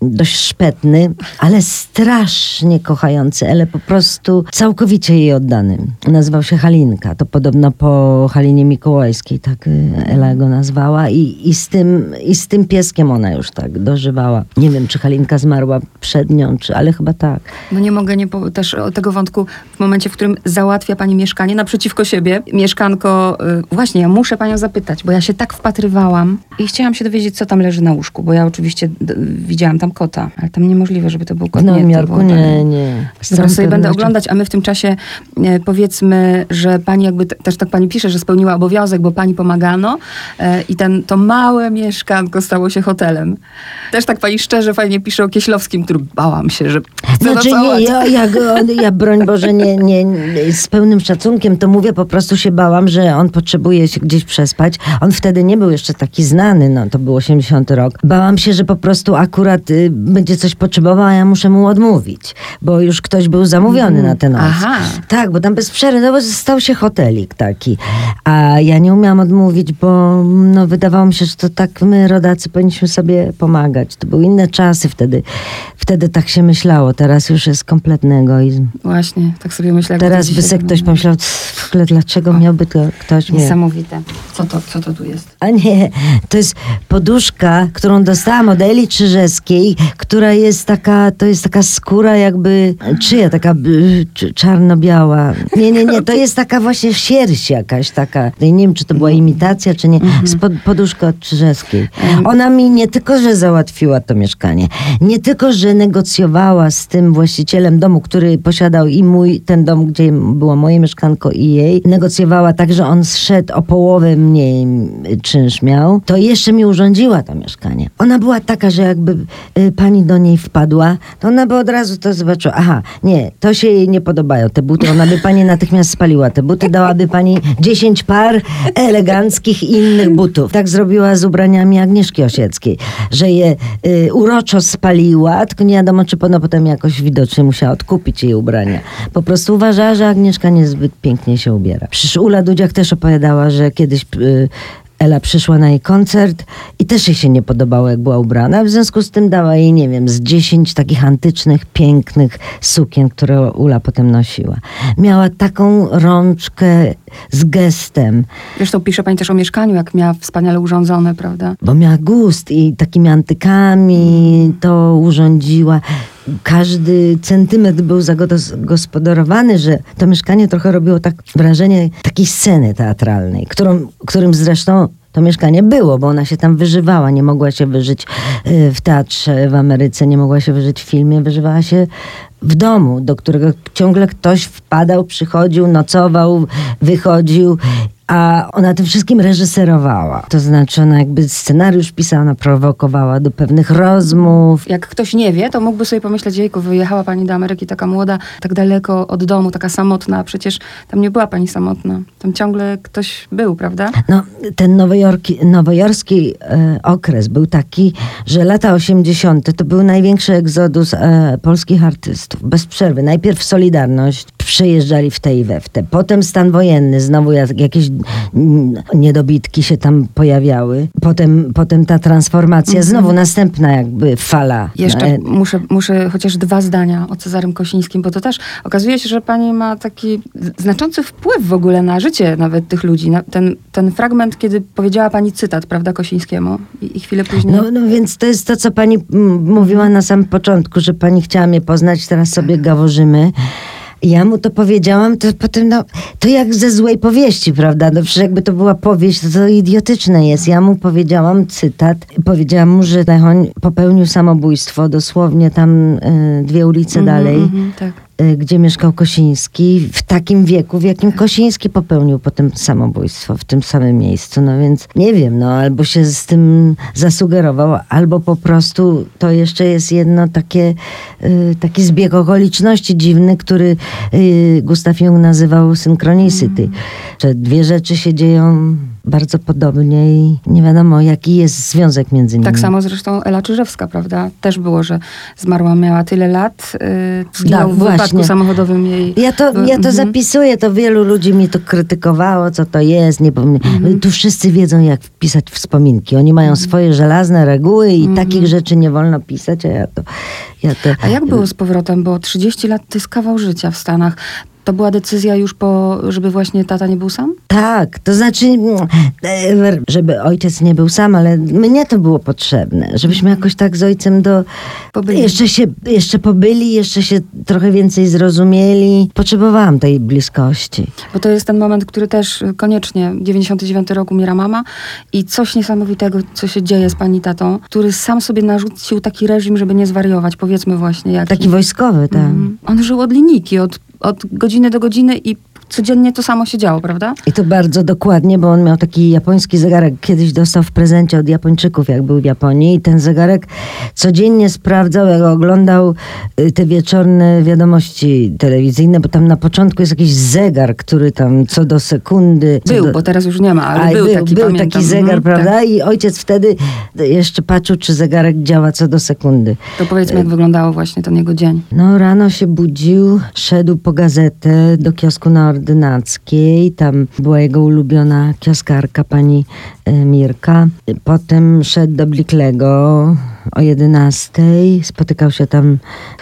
dość szpetny, ale strasznie kochający, ale po prostu całkowicie jej oddany. Nazywał się Halinka. To podobno po Halinie Mikołajskiej, tak y, Ela go nazwała. I, i, z tym, I z tym pieskiem ona już tak dożywała. Nie wiem, czy Halinka zmarła przed nią, czy, ale chyba tak. No nie mogę nie po, też o tego wątku w momencie, w którym załatwia pani mieszkanie naprzeciwko siebie. Mieszkanko, y, właśnie ja muszę panią zapytać, bo ja się tak wpatrywałam i chciałam się dowiedzieć, co tam leży na łóżku, bo ja oczywiście widziałam tam kota, ale tam niemożliwe, żeby to był kot. W Nowym to Jorku było nie, nie. Z Zaraz sobie będę oglądać, a my w tym czasie e, powiedzmy, że pani jakby też tak pani pisze, że spełniła obowiązek, bo pani pomagano e, i ten, to małe mieszkanko stało się hotelem. Też tak pani szczerze fajnie pisze o Kieślowskim, który bałam się, że chce Znaczy, nie, ja, ja, go, ja broń Boże, nie, nie, nie, z pełnym szacunkiem to mówię, po prostu się bałam, że on potrzebuje się gdzieś przespać. On wtedy nie był jeszcze taki znany, no to był 80 rok. Bałam się, że po prostu akurat będzie coś potrzebował, a ja muszę mu odmówić, bo już ktoś był zamówiony na ten noc. Aha. Tak, bo tam bez przerwy, no bo stał się hotelik taki. A ja nie umiałam odmówić, bo no, wydawało mi się, że to tak my, rodacy, powinniśmy sobie pomagać. To były inne czasy wtedy. Wtedy tak się myślało. Teraz już jest kompletny egoizm. Właśnie, tak sobie myślę. jak Teraz by se ktoś pomyślał, w ogóle dlaczego miałby to ktoś mnie... Niesamowite. Co to, co to tu jest? A nie, to jest poduszka, którą dostałam od Eli Czyżewskiej, która jest taka, to jest taka skóra jakby, czyja, taka czarno-biała. Nie, nie, nie, to jest taka właśnie sierść jakaś taka. Nie wiem, czy to była imitacja, czy nie. Spod, poduszka od Czyżewskiej. Ona mi nie tylko, że załatwiła to mieszkanie, nie tylko, że negocjowała z tym właścicielem domu, który posiadał i mój, ten dom, gdzie było moje mieszkanko i jej, negocjowała tak, że on zszedł o połowę mniej czynsz miał, to jeszcze mi urządziła to mieszkanie. Ona była taka, że jakby pani do niej wpadła, to ona by od razu to zobaczyła. Aha, nie, to się jej nie podobają te buty. Ona by pani natychmiast spaliła te buty, dałaby pani 10 par eleganckich innych butów. Tak zrobiła z ubraniami Agnieszki Osieckiej, że je y, uroczo spaliła, tylko nie wiadomo, czy ona potem jakoś widocznie musiała odkupić jej ubrania. Po prostu uważała, że Agnieszka niezbyt pięknie się ubiera. Przecież Ula Dudziak też opowiadała, że kiedyś y, Ela przyszła na jej koncert i też jej się nie podobało, jak była ubrana. W związku z tym dała jej, nie wiem, z 10 takich antycznych, pięknych sukien, które Ula potem nosiła. Miała taką rączkę z gestem, Zresztą pisze pani też o mieszkaniu, jak miała wspaniale urządzone, prawda? bo miała gust i takimi antykami to urządziła. Każdy centymetr był zagospodarowany, że to mieszkanie trochę robiło tak wrażenie takiej sceny teatralnej, którą, którym zresztą to mieszkanie było, bo ona się tam wyżywała. Nie mogła się wyżyć y, w teatrze w Ameryce, nie mogła się wyżyć w filmie, wyżywała się w domu, do którego ciągle ktoś wpadał, przychodził, nocował, wychodził. A ona tym wszystkim reżyserowała. To znaczy ona jakby scenariusz pisała, ona prowokowała do pewnych rozmów. Jak ktoś nie wie, to mógłby sobie pomyśleć, jejku, wyjechała pani do Ameryki taka młoda, tak daleko od domu, taka samotna, a przecież tam nie była pani samotna. Tam ciągle ktoś był, prawda? No, ten nowojorki, nowojorski e, okres był taki, że lata 80. to był największy egzodus e, polskich artystów. Bez przerwy. Najpierw Solidarność, przejeżdżali w te i we w te. Potem stan wojenny, znowu jak, jakieś niedobitki się tam pojawiały. Potem, potem ta transformacja, znowu następna jakby fala. Jeszcze E, muszę, muszę chociaż dwa zdania o Cezarym Kosińskim, bo to też okazuje się, że pani ma taki znaczący wpływ w ogóle na życie nawet tych ludzi. Ten, ten fragment, kiedy powiedziała pani cytat, prawda, Kosińskiemu i, i chwilę później... No, no więc to jest to, co pani mm, mówiła na samym początku, że pani chciała mnie poznać, teraz sobie gaworzymy. Ja mu to powiedziałam, to potem, no, to jak ze złej powieści, prawda? No przecież jakby to była powieść, to, to idiotyczne jest. Ja mu powiedziałam cytat, powiedziałam mu, że Lechoń popełnił samobójstwo, dosłownie tam y, dwie ulice Mhm, dalej. mhm, tak. Y, Gdzie mieszkał Kosiński, w takim wieku, w jakim Kosiński popełnił potem samobójstwo w tym samym miejscu. No więc nie wiem, no albo się z tym zasugerował, albo po prostu to jeszcze jest jedno takie, y, taki zbieg okoliczności dziwny, który y, Gustav Jung nazywał synchronicity. Że dwie rzeczy się dzieją bardzo podobnie i nie wiadomo, jaki jest związek między nimi. Tak samo zresztą Ela Czyżewska, prawda? Też było, że zmarła, miała tyle lat, yy, Tak, w wypadku właśnie. samochodowym jej. Ja to, ja to Mhm. zapisuję, to wielu ludzi mi to krytykowało, co to jest. Nie, pom- Mhm. Tu wszyscy wiedzą, jak wpisać wspominki. Oni mają swoje żelazne reguły i Mhm. takich rzeczy nie wolno pisać, a ja to... Ja to A jak było z powrotem? Bo 30 lat to jest kawał życia w Stanach. To była decyzja już po, żeby właśnie tata nie był sam? Tak, to znaczy, mm, żeby ojciec nie był sam, ale mnie to było potrzebne, żebyśmy jakoś tak z ojcem do... Pobyli. Jeszcze się, jeszcze pobyli, jeszcze się trochę więcej zrozumieli. Potrzebowałam tej bliskości. Bo to jest ten moment, który też koniecznie, 99 rok umiera mama i coś niesamowitego, co się dzieje z pani tatą, który sam sobie narzucił taki reżim, żeby nie zwariować, powiedzmy właśnie jak. Taki wojskowy, tak. Mhm. On żył od linijki, od, od godziny do godziny i codziennie to samo się działo, prawda? I to bardzo dokładnie, bo on miał taki japoński zegarek, kiedyś dostał w prezencie od Japończyków, jak był w Japonii. I ten zegarek codziennie sprawdzał, jak oglądał y, te wieczorne wiadomości telewizyjne, bo tam na początku jest jakiś zegar, który tam co do sekundy... Co Był, do... bo teraz już nie ma, ale A, był, taki, był taki zegar, Mhm, prawda? tak. I ojciec wtedy jeszcze patrzył, czy zegarek działa co do sekundy. To powiedzmy, jak wyglądało właśnie ten jego dzień. No rano się budził, szedł po gazetę do kiosku na Ordynackiej. Tam była jego ulubiona kioskarka, pani e, Mirka. Potem szedł do Bliklego o 11. Spotykał się tam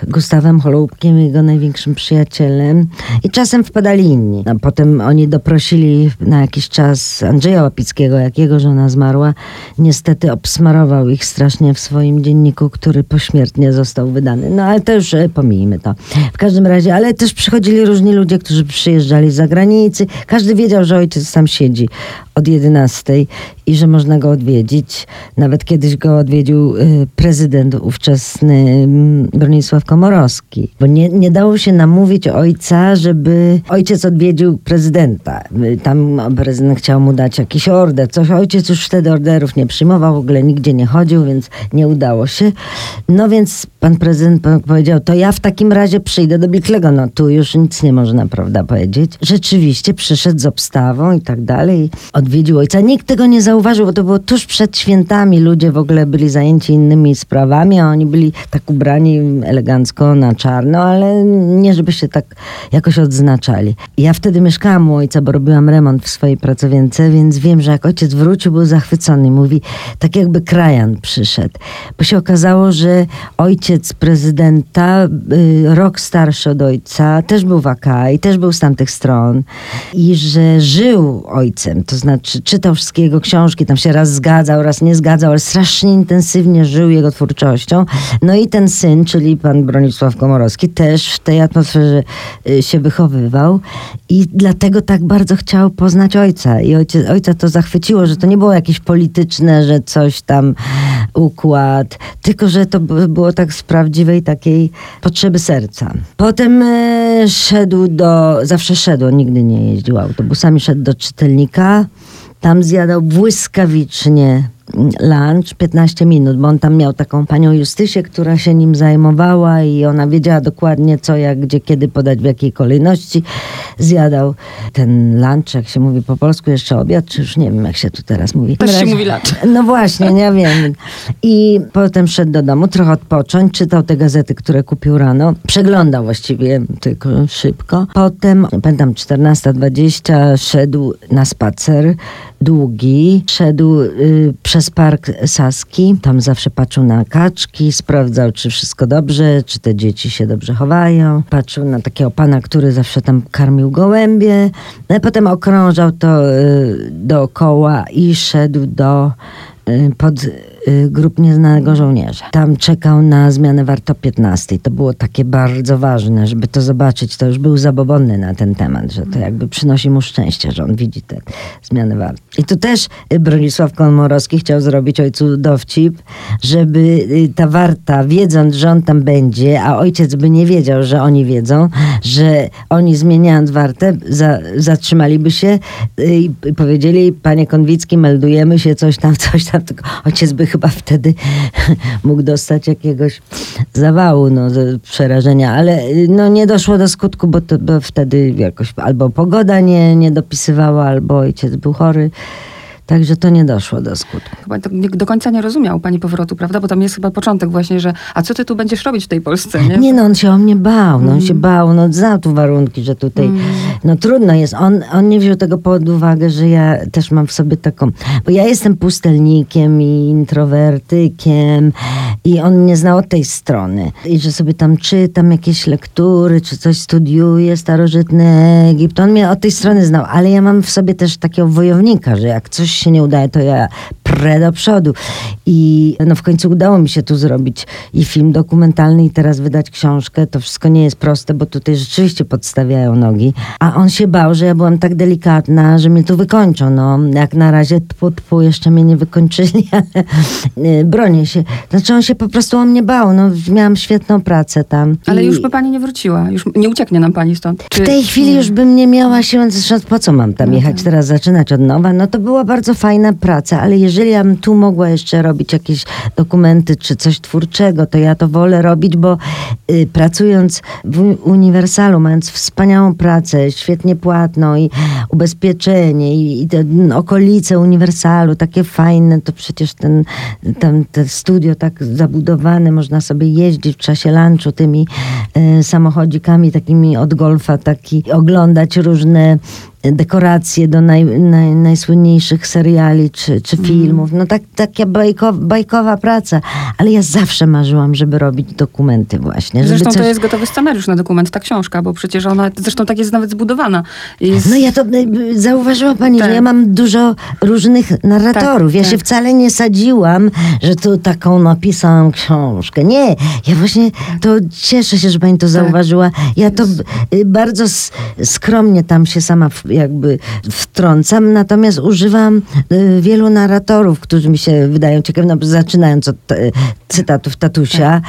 Gustawem Holubkiem, jego największym przyjacielem. I czasem wpadali inni. Potem oni doprosili na jakiś czas Andrzeja Łapickiego, jak jego żona zmarła. Niestety obsmarował ich strasznie w swoim dzienniku, który pośmiertnie został wydany. No ale to już e, pomijmy to. W każdym razie, ale też przychodzili różni ludzie, którzy przyjeżdżali z zagranicy. Każdy wiedział, że ojciec tam siedzi od 11 i że można go odwiedzić. Nawet kiedyś go odwiedził y, prezydent ówczesny mm, Bronisław Komorowski. Bo nie, nie dało się namówić ojca, żeby ojciec odwiedził prezydenta. Y, Tam prezydent chciał mu dać jakiś order, coś. Ojciec już wtedy orderów nie przyjmował, w ogóle nigdzie nie chodził, więc nie udało się. No więc pan prezydent po- powiedział, to ja w takim razie przyjdę do Biklego. No tu już nic nie można, prawda, powiedzieć. Rzeczywiście przyszedł z obstawą i tak dalej. Odwiedził ojca. Nikt tego nie zauważył, bo to było tuż przed świętami. Ludzie w ogóle byli zajęci innymi sprawami, a oni byli tak ubrani elegancko na czarno, ale nie żeby się tak jakoś odznaczali. Ja wtedy mieszkałam u ojca, bo robiłam remont w swojej pracowience, więc wiem, że jak ojciec wrócił, był zachwycony. Mówi, tak jakby krajan przyszedł. Bo się okazało, że ojciec prezydenta, y, rok starszy od ojca, też był w AK i też był z tamtych stron. I że żył ojcem, to znaczy czytał wszystkie jego książki, tam się raz zgadzał, raz nie zgadzał, ale strasznie intensywnie żył jego twórczością. No i ten syn, czyli pan Bronisław Komorowski, też w tej atmosferze y, się wychowywał i dlatego tak bardzo chciał poznać ojca. I ojca, ojca to zachwyciło, że to nie było jakieś polityczne, że coś tam układ, tylko że to było tak z prawdziwej takiej potrzeby serca. Potem e, szedł do, zawsze szedł, nigdy nie jeździł autobusami, szedł do czytelnika, tam zjadał błyskawicznie lunch 15 minut, bo on tam miał taką panią Justysię, która się nim zajmowała i ona wiedziała dokładnie co, jak, gdzie, kiedy podać, w jakiej kolejności. Zjadał ten lunch, jak się mówi po polsku, jeszcze obiad, czy już nie wiem, jak się tu teraz mówi. Też się mówi lunch. No właśnie, nie wiem. I potem szedł do domu, trochę odpocząć, czytał te gazety, które kupił rano. Przeglądał właściwie tylko szybko. Potem, pamiętam, 14.20 szedł na spacer długi. Szedł y, przez park Saski. Tam zawsze patrzył na kaczki, sprawdzał, czy wszystko dobrze, czy te dzieci się dobrze chowają. Patrzył na takiego pana, który zawsze tam karmił gołębie. No potem okrążał to y, dookoła i szedł do y, pod grup nieznanego żołnierza. Tam czekał na zmianę warto 15. To było takie bardzo ważne, żeby to zobaczyć. To już był zabobonny na ten temat, że to jakby przynosi mu szczęście, że on widzi tę zmianę warto. I tu też Bronisław Komorowski chciał zrobić ojcu dowcip, żeby y, ta warta, wiedząc, że on tam będzie, a ojciec by nie wiedział, że oni wiedzą, że oni zmieniając wartę, za, zatrzymaliby się y, i powiedzieli, panie Konwicki, meldujemy się, coś tam, coś tam. Ojciec by chyba wtedy mógł dostać jakiegoś zawału, no, przerażenia, ale no, nie doszło do skutku, bo, to, bo wtedy jakoś albo pogoda nie, nie dopisywała, albo ojciec był chory. Także to nie doszło do skutku. Chyba do, do końca nie rozumiał pani powrotu, prawda? Bo tam jest chyba początek właśnie, że a co ty tu będziesz robić w tej Polsce, nie? Nie, no on się o mnie bał, no on się mm. bał, no znał tu warunki, że tutaj, mm. no trudno jest. On, on nie wziął tego pod uwagę, że ja też mam w sobie taką, bo ja jestem pustelnikiem i introwertykiem i on mnie znał od tej strony. I że sobie tam czytam jakieś lektury, czy coś studiuję, starożytny Egipt. On mnie od tej strony znał, ale ja mam w sobie też takiego wojownika, że jak coś się nie udaje, to ja prę do przodu. I no w końcu udało mi się tu zrobić i film dokumentalny i teraz wydać książkę. To wszystko nie jest proste, bo tutaj rzeczywiście podstawiają nogi. A on się bał, że ja byłam tak delikatna, że mnie tu wykończą. No, jak na razie tpu, tpu, jeszcze mnie nie wykończyli, ale y, bronię się. Znaczy on się po prostu o mnie bał. No, miałam świetną pracę tam. Ale I... już by pani nie wróciła. Już nie ucieknie nam pani stąd. Czy... W tej chwili już bym nie miała siły. Zresztą po co mam tam no jechać tak. teraz, zaczynać od nowa? No to była bardzo fajna praca, ale jeżeli ja bym tu mogła jeszcze robić jakieś dokumenty czy coś twórczego, to ja to wolę robić, bo y, pracując w Uniwersalu, mając wspaniałą pracę, świetnie płatną i ubezpieczenie i, i okolice Uniwersalu, takie fajne, to przecież ten, ten, te studio tak zabudowane, można sobie jeździć w czasie lunchu tymi y, samochodzikami takimi od golfa, taki oglądać różne dekoracje do naj, naj, najsłynniejszych seriali czy, czy mhm. filmów. No tak, taka bajko, bajkowa praca. Ale ja zawsze marzyłam, żeby robić dokumenty właśnie. Zresztą coś... to jest gotowy scenariusz na dokument, ta książka, bo przecież ona, zresztą tak jest nawet zbudowana. Jest... No ja to, y, zauważyła pani, tak. że ja mam dużo różnych narratorów. Tak, ja tak. się wcale nie sadziłam, że tu taką napisałam książkę. Nie, ja właśnie to cieszę się, że pani to tak. zauważyła. Ja to y, bardzo skromnie tam się sama jakby wtrącam, natomiast używam y, wielu narratorów, którzy mi się wydają ciekawi, no, zaczynając od y, cytatów tatusia,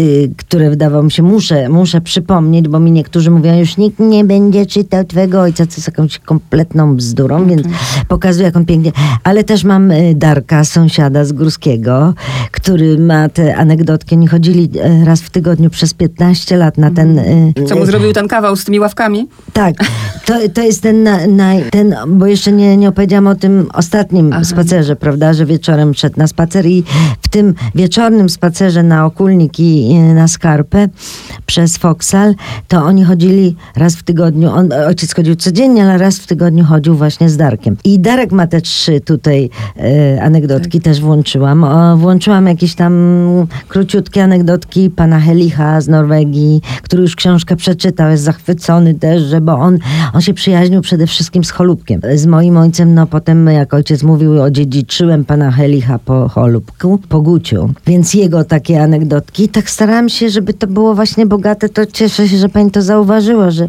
y, które wydawało mi się, muszę, muszę przypomnieć, bo mi niektórzy mówią, już nikt nie będzie czytał twojego ojca, co jest jakąś kompletną bzdurą, okay. więc pokazuję, jak on pięknie. Ale też mam Darka, sąsiada z Górskiego, który ma te anegdotki. Oni chodzili raz w tygodniu przez 15 lat na ten... Co mu zrobił ten kawał z tymi ławkami? Tak. To, to jest ten na, na, ten, bo jeszcze nie, nie opowiedziałam o tym ostatnim Aha. spacerze, prawda, że wieczorem szedł na spacer i w tym wieczornym spacerze na Okulnik i na Skarpę przez Foksal, to oni chodzili raz w tygodniu, on, ojciec chodził codziennie, ale raz w tygodniu chodził właśnie z Darkiem. I Darek ma te trzy tutaj e, anegdotki, tak. też włączyłam. O, włączyłam jakieś tam króciutkie anegdotki pana Helicha z Norwegii, który już książkę przeczytał, jest zachwycony też, że bo on, on się przyjaźnił przede wszystkim z Cholubkiem. Z moim ojcem, no potem jak ojciec mówił, odziedziczyłem pana Helicha po Cholubku, po Guciu. Więc jego takie anegdotki. Tak starałam się, żeby to było właśnie bogate. To cieszę się, że pani to zauważyła, że,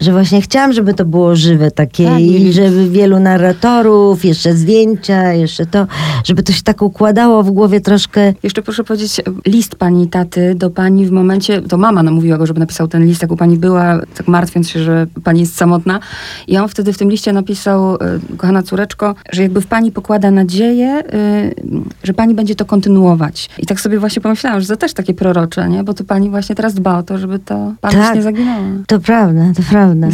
że właśnie chciałam, żeby to było żywe takie Tak, i żeby wielu narratorów, jeszcze zdjęcia, jeszcze to, żeby to się tak układało w głowie troszkę. Jeszcze proszę powiedzieć, list pani taty do pani w momencie, to mama namówiła go, żeby napisał ten list, jak u pani była, tak martwiąc się, że pani jest samotna. I on wtedy w tym liście napisał, e, kochana córeczko, że jakby w pani pokłada nadzieję, e, że pani będzie to kontynuować. I tak sobie właśnie pomyślałam, że to też takie prorocze, nie? Bo to pani właśnie teraz dba o to, żeby to pamięć Tak. nie zaginęła. To prawda, to prawda.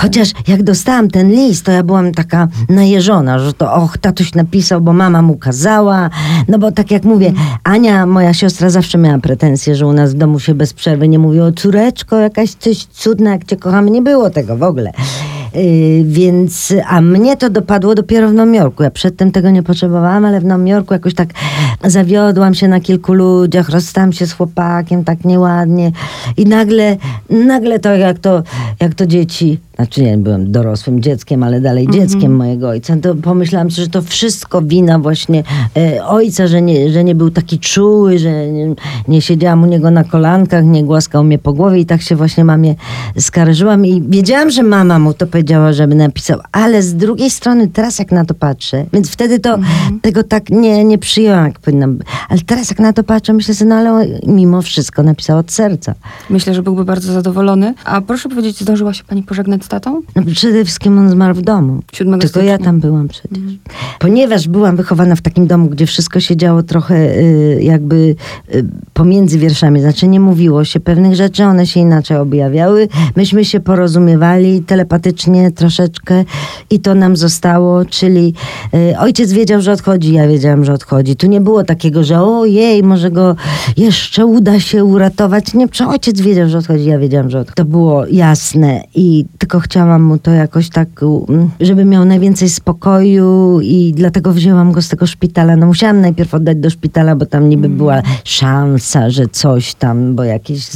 Chociaż jak dostałam ten list, to ja byłam taka najeżona, że to och, tatuś napisał, bo mama mu kazała. No bo tak jak mówię, Ania, moja siostra zawsze miała pretensje, że u nas w domu się bez przerwy nie mówiło, córeczko, jakaś coś cudna, jak cię kochamy. Nie było tego w ogóle. Yy, więc, a mnie to dopadło dopiero w Nowym Jorku. Ja przedtem tego nie potrzebowałam, ale w Nowym Jorku jakoś tak zawiodłam się na kilku ludziach, rozstałam się z chłopakiem tak nieładnie i nagle, nagle to jak to, jak to dzieci, znaczy nie byłem dorosłym dzieckiem, ale dalej dzieckiem mojego ojca, to pomyślałam sobie, że to wszystko wina właśnie e, ojca, że nie, że nie był taki czuły, że nie, nie siedziałam u niego na kolankach, nie głaskał mnie po głowie i tak się właśnie mamie skarżyłam. I wiedziałam, że mama mu to powiedziała, żeby napisał, ale z drugiej strony teraz jak na to patrzę, więc wtedy to tego tak nie, nie przyjęłam, jak powinnam, ale teraz jak na to patrzę, myślę sobie, no ale mimo wszystko napisał od serca. Myślę, że byłby bardzo zadowolony. A proszę powiedzieć, zdążyła się pani pożegnać z tatą? No przede wszystkim on zmarł w domu. 7 Tylko stycznia. ja tam byłam przecież. Ponieważ byłam wychowana w takim domu, gdzie wszystko się działo trochę y, jakby y, pomiędzy wierszami. Znaczy nie mówiło się pewnych rzeczy, one się inaczej objawiały. Myśmy się porozumiewali telepatycznie troszeczkę i to nam zostało, czyli y, ojciec wiedział, że odchodzi, ja wiedziałam, że odchodzi. Tu nie było takiego, że ojej, może go jeszcze uda się uratować. Nie, czy ojciec wiedział, że odchodzi, ja wiedziałam, że odchodzi. To było jasne i tylko chciałam mu to jakoś tak, mm, żeby miał najwięcej spokoju i dlatego wzięłam go z tego szpitala. No musiałam najpierw oddać do szpitala, bo tam niby była szansa, że coś tam, bo jakieś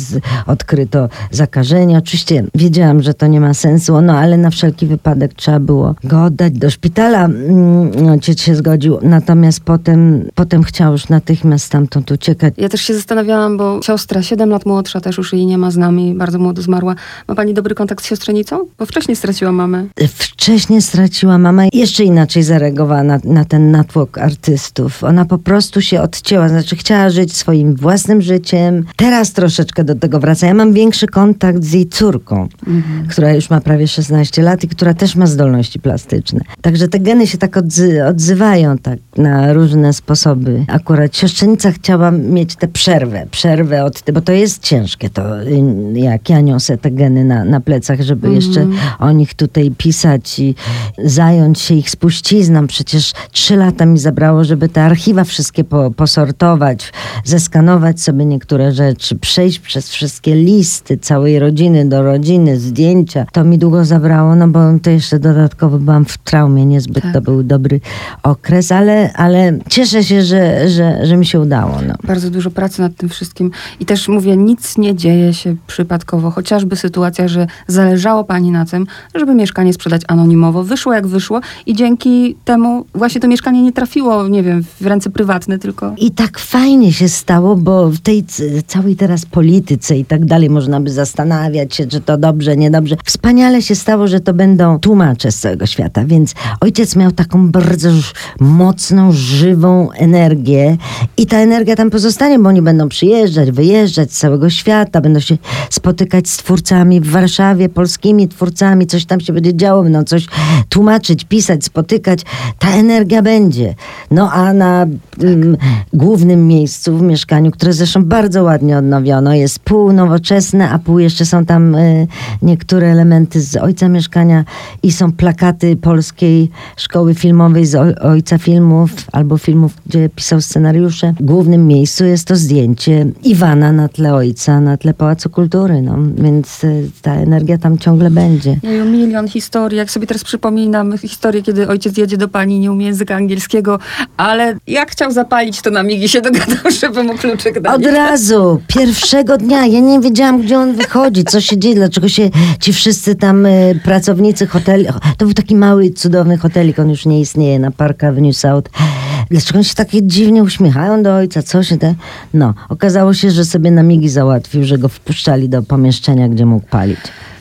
odkryto zakażenie. Oczywiście wiedziałam, że to nie ma sensu, no ale na wszelki wypadek trzeba było go oddać do szpitala. Mm, Ojciec się zgodził, natomiast potem, potem chciał już natychmiast stamtąd uciekać. Ja też się zastanawiałam, bo siostra 7 lat młodsza też już jej nie ma z nami, bardzo młodo zmarła. Ma pani dobry kontakt z siostrzenicą? Bo wcześniej straciła mamę. Wcześniej straciła mama jeszcze inaczej zareagowała na, na ten natłok artystów. Ona po prostu się odcięła, znaczy chciała żyć swoim własnym życiem. Teraz troszeczkę do tego wraca. Ja mam większy kontakt z jej córką, która już ma prawie 16 lat i która też ma zdolności plastyczne. Także te geny się tak odzy odzywają tak na różne sposoby. Akurat siostrzenica chciała mieć tę przerwę, przerwę od bo to jest ciężkie to, y, jak ja niosę te geny na, na plecach, żeby jeszcze o nich tutaj pisać i zająć się ich spuścizną. Przecież trzy lata mi zabrało, żeby te archiwa wszystkie po, posortować, zeskanować sobie niektóre rzeczy, przejść przez wszystkie listy całej rodziny do rodziny, zdjęcia. To mi długo zabrało, no bo to jeszcze dodatkowo byłam w traumie, niezbyt Tak. to był dobry okres, ale, ale cieszę się, że, że, że mi się udało. No. Bardzo dużo pracy nad tym wszystkim. I też mówię, nic nie dzieje się przypadkowo. Chociażby sytuacja, że zależało pani na tym, żeby mieszkanie sprzedać anonimowo. Wyszło jak wyszło i dzięki temu właśnie to mieszkanie nie trafiło, nie wiem, w ręce prywatne, tylko... I tak fajnie się stało, bo w tej całej teraz polityce i tak dalej można by zastanawiać się, czy to dobrze, niedobrze. Wspaniale się stało, że to będą tłumacze z całego świata, więc ojciec miał taką bardzo mocną, żywą energię i ta energia tam pozostanie, bo oni będą przyjeżdżać, wyjeżdżać z całego świata, będą się spotykać z twórcami w Warszawie, polskimi twórcami, coś tam się będzie działo, będą coś tłumaczyć, pisać, spotykać. Ta energia będzie. No a na mm, głównym miejscu w mieszkaniu, które zresztą bardzo ładnie odnowiono, jest pół nowoczesne, a pół jeszcze są tam y, niektóre elementy z ojca mieszkania i są plakaty polskiej szkoły filmowej z oj- ojca filmów albo filmów, gdzie pisał scenariusze. W głównym miejscu jest to zdjęcie Iwana na tle ojca, na tle Pałacu Kultury, no. Więc y, ta energia tam ciągle będzie. Będzie. Jeju, milion historii. Jak sobie teraz przypominam historię, kiedy ojciec jedzie do pani, nie umie języka angielskiego, ale jak chciał zapalić, to na migi się dogadał, żeby mu kluczyk dać. Od razu, pierwszego dnia. Ja nie wiedziałam, gdzie on wychodzi, co się dzieje, dlaczego się ci wszyscy tam y, pracownicy hoteli. To był taki mały, cudowny hotelik, on już nie istnieje na Park Avenue South. Dlaczego oni się takie dziwnie uśmiechają do ojca? Co się te... No, okazało się, że sobie na migi załatwił, że go wpuszczali do pomieszczenia, gdzie mógł palić.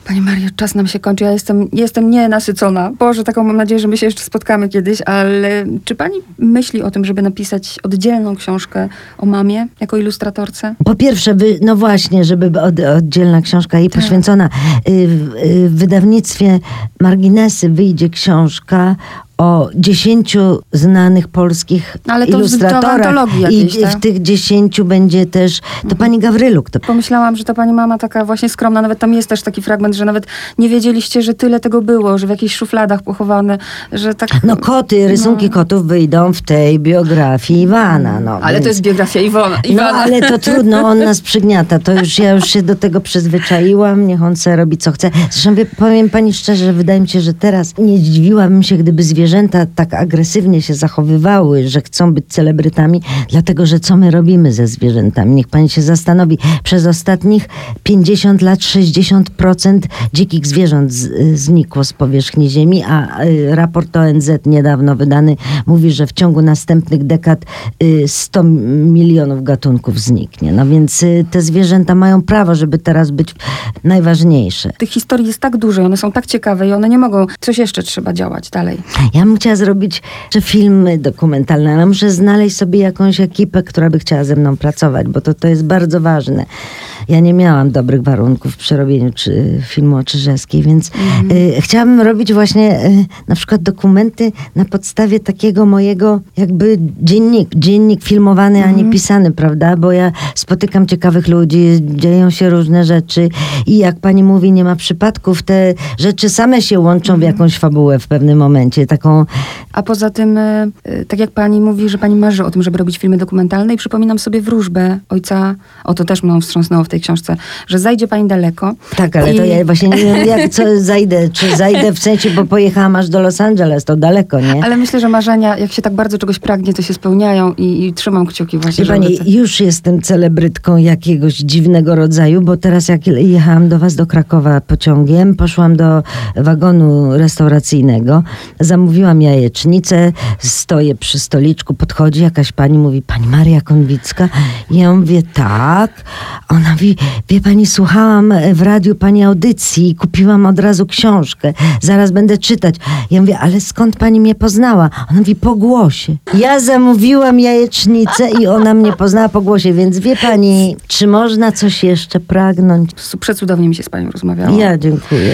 Pani Mario, czas nam się kończy. Ja jestem, jestem nienasycona. Boże, taką mam nadzieję, że my się jeszcze spotkamy kiedyś, ale czy pani myśli o tym, żeby napisać oddzielną książkę o mamie jako ilustratorce? Po pierwsze, wy, no właśnie, żeby od, oddzielna książka jej Tak. poświęcona. Y, w, y, w wydawnictwie Marginesy wyjdzie książka o dziesięciu znanych polskich No, Ale to w- to ilustratorach. antologii I jakiejś, w tak? tych dziesięciu będzie też, to pani Gawryluk to Pomyślałam, że ta pani mama taka właśnie skromna, nawet tam jest też taki fragment, że nawet nie wiedzieliście, że tyle tego było, że w jakichś szufladach pochowane, że tak... No koty, rysunki kotów wyjdą w tej biografii Iwana. No, ale to więc- jest biografia Iwona. No Iwana. ale to trudno, on nas przygniata. To już ja już się do tego przyzwyczaiłam, niech on se robi co chce. Zresztą wie- powiem pani szczerze, że wydaje mi się, że teraz nie zdziwiłabym się, gdyby zwierzęta tak agresywnie się zachowywały, że chcą być celebrytami, dlatego że co my robimy ze zwierzętami? Niech pani się zastanowi. Przez ostatnich 50 lat 60% dzikich zwierząt z, znikło z powierzchni Ziemi, a y, raport ONZ niedawno wydany mówi, że w ciągu następnych dekad y, 100 milionów gatunków zniknie. No więc y, te zwierzęta mają prawo, żeby teraz być najważniejsze. Tych historii jest tak dużo one są tak ciekawe i one nie mogą... Coś jeszcze trzeba działać dalej. Ja bym chciała zrobić jeszcze filmy dokumentalne, ale muszę znaleźć sobie jakąś ekipę, która by chciała ze mną pracować, bo to, to jest bardzo ważne. Ja nie miałam dobrych warunków przy robieniu czy, filmu o Czyżewskiej, więc y, chciałabym robić właśnie y, na przykład dokumenty na podstawie takiego mojego jakby dziennik, dziennik filmowany, a nie pisany, prawda? Bo ja spotykam ciekawych ludzi, dzieją się różne rzeczy i jak pani mówi, nie ma przypadków, te rzeczy same się łączą w jakąś fabułę w pewnym momencie, taką A poza tym, e, e, tak jak pani mówi, że pani marzy o tym, żeby robić filmy dokumentalne i przypominam sobie wróżbę ojca, o to też mną wstrząsnęło w tej książce, że zajdzie pani daleko. Tak, ale to I- ja właśnie nie wiem, jak co zajdę. Czy zajdę w sensie, bo pojechałam aż do Los Angeles, to daleko, nie? Ale myślę, że marzenia, jak się tak bardzo czegoś pragnie, to się spełniają i, i trzymam kciuki właśnie, żeby pani, te- już jestem celebrytką jakiegoś dziwnego rodzaju, bo teraz jak jechałam do was do Krakowa pociągiem, poszłam do wagonu restauracyjnego, zamówiłam jajecznicę, stoję przy stoliczku, podchodzi jakaś pani, mówi, pani Maria Konwicka? I ja mówię, tak. Ona mówi, wie pani, słuchałam w radiu pani audycji i kupiłam od razu książkę, zaraz będę czytać. Ja mówię, ale skąd pani mnie poznała? Ona mówi, po głosie. Ja zamówiłam jajecznicę i ona mnie poznała po głosie, więc wie pani, czy można coś jeszcze pragnąć? Przecudownie mi się z panią rozmawiało. Ja dziękuję.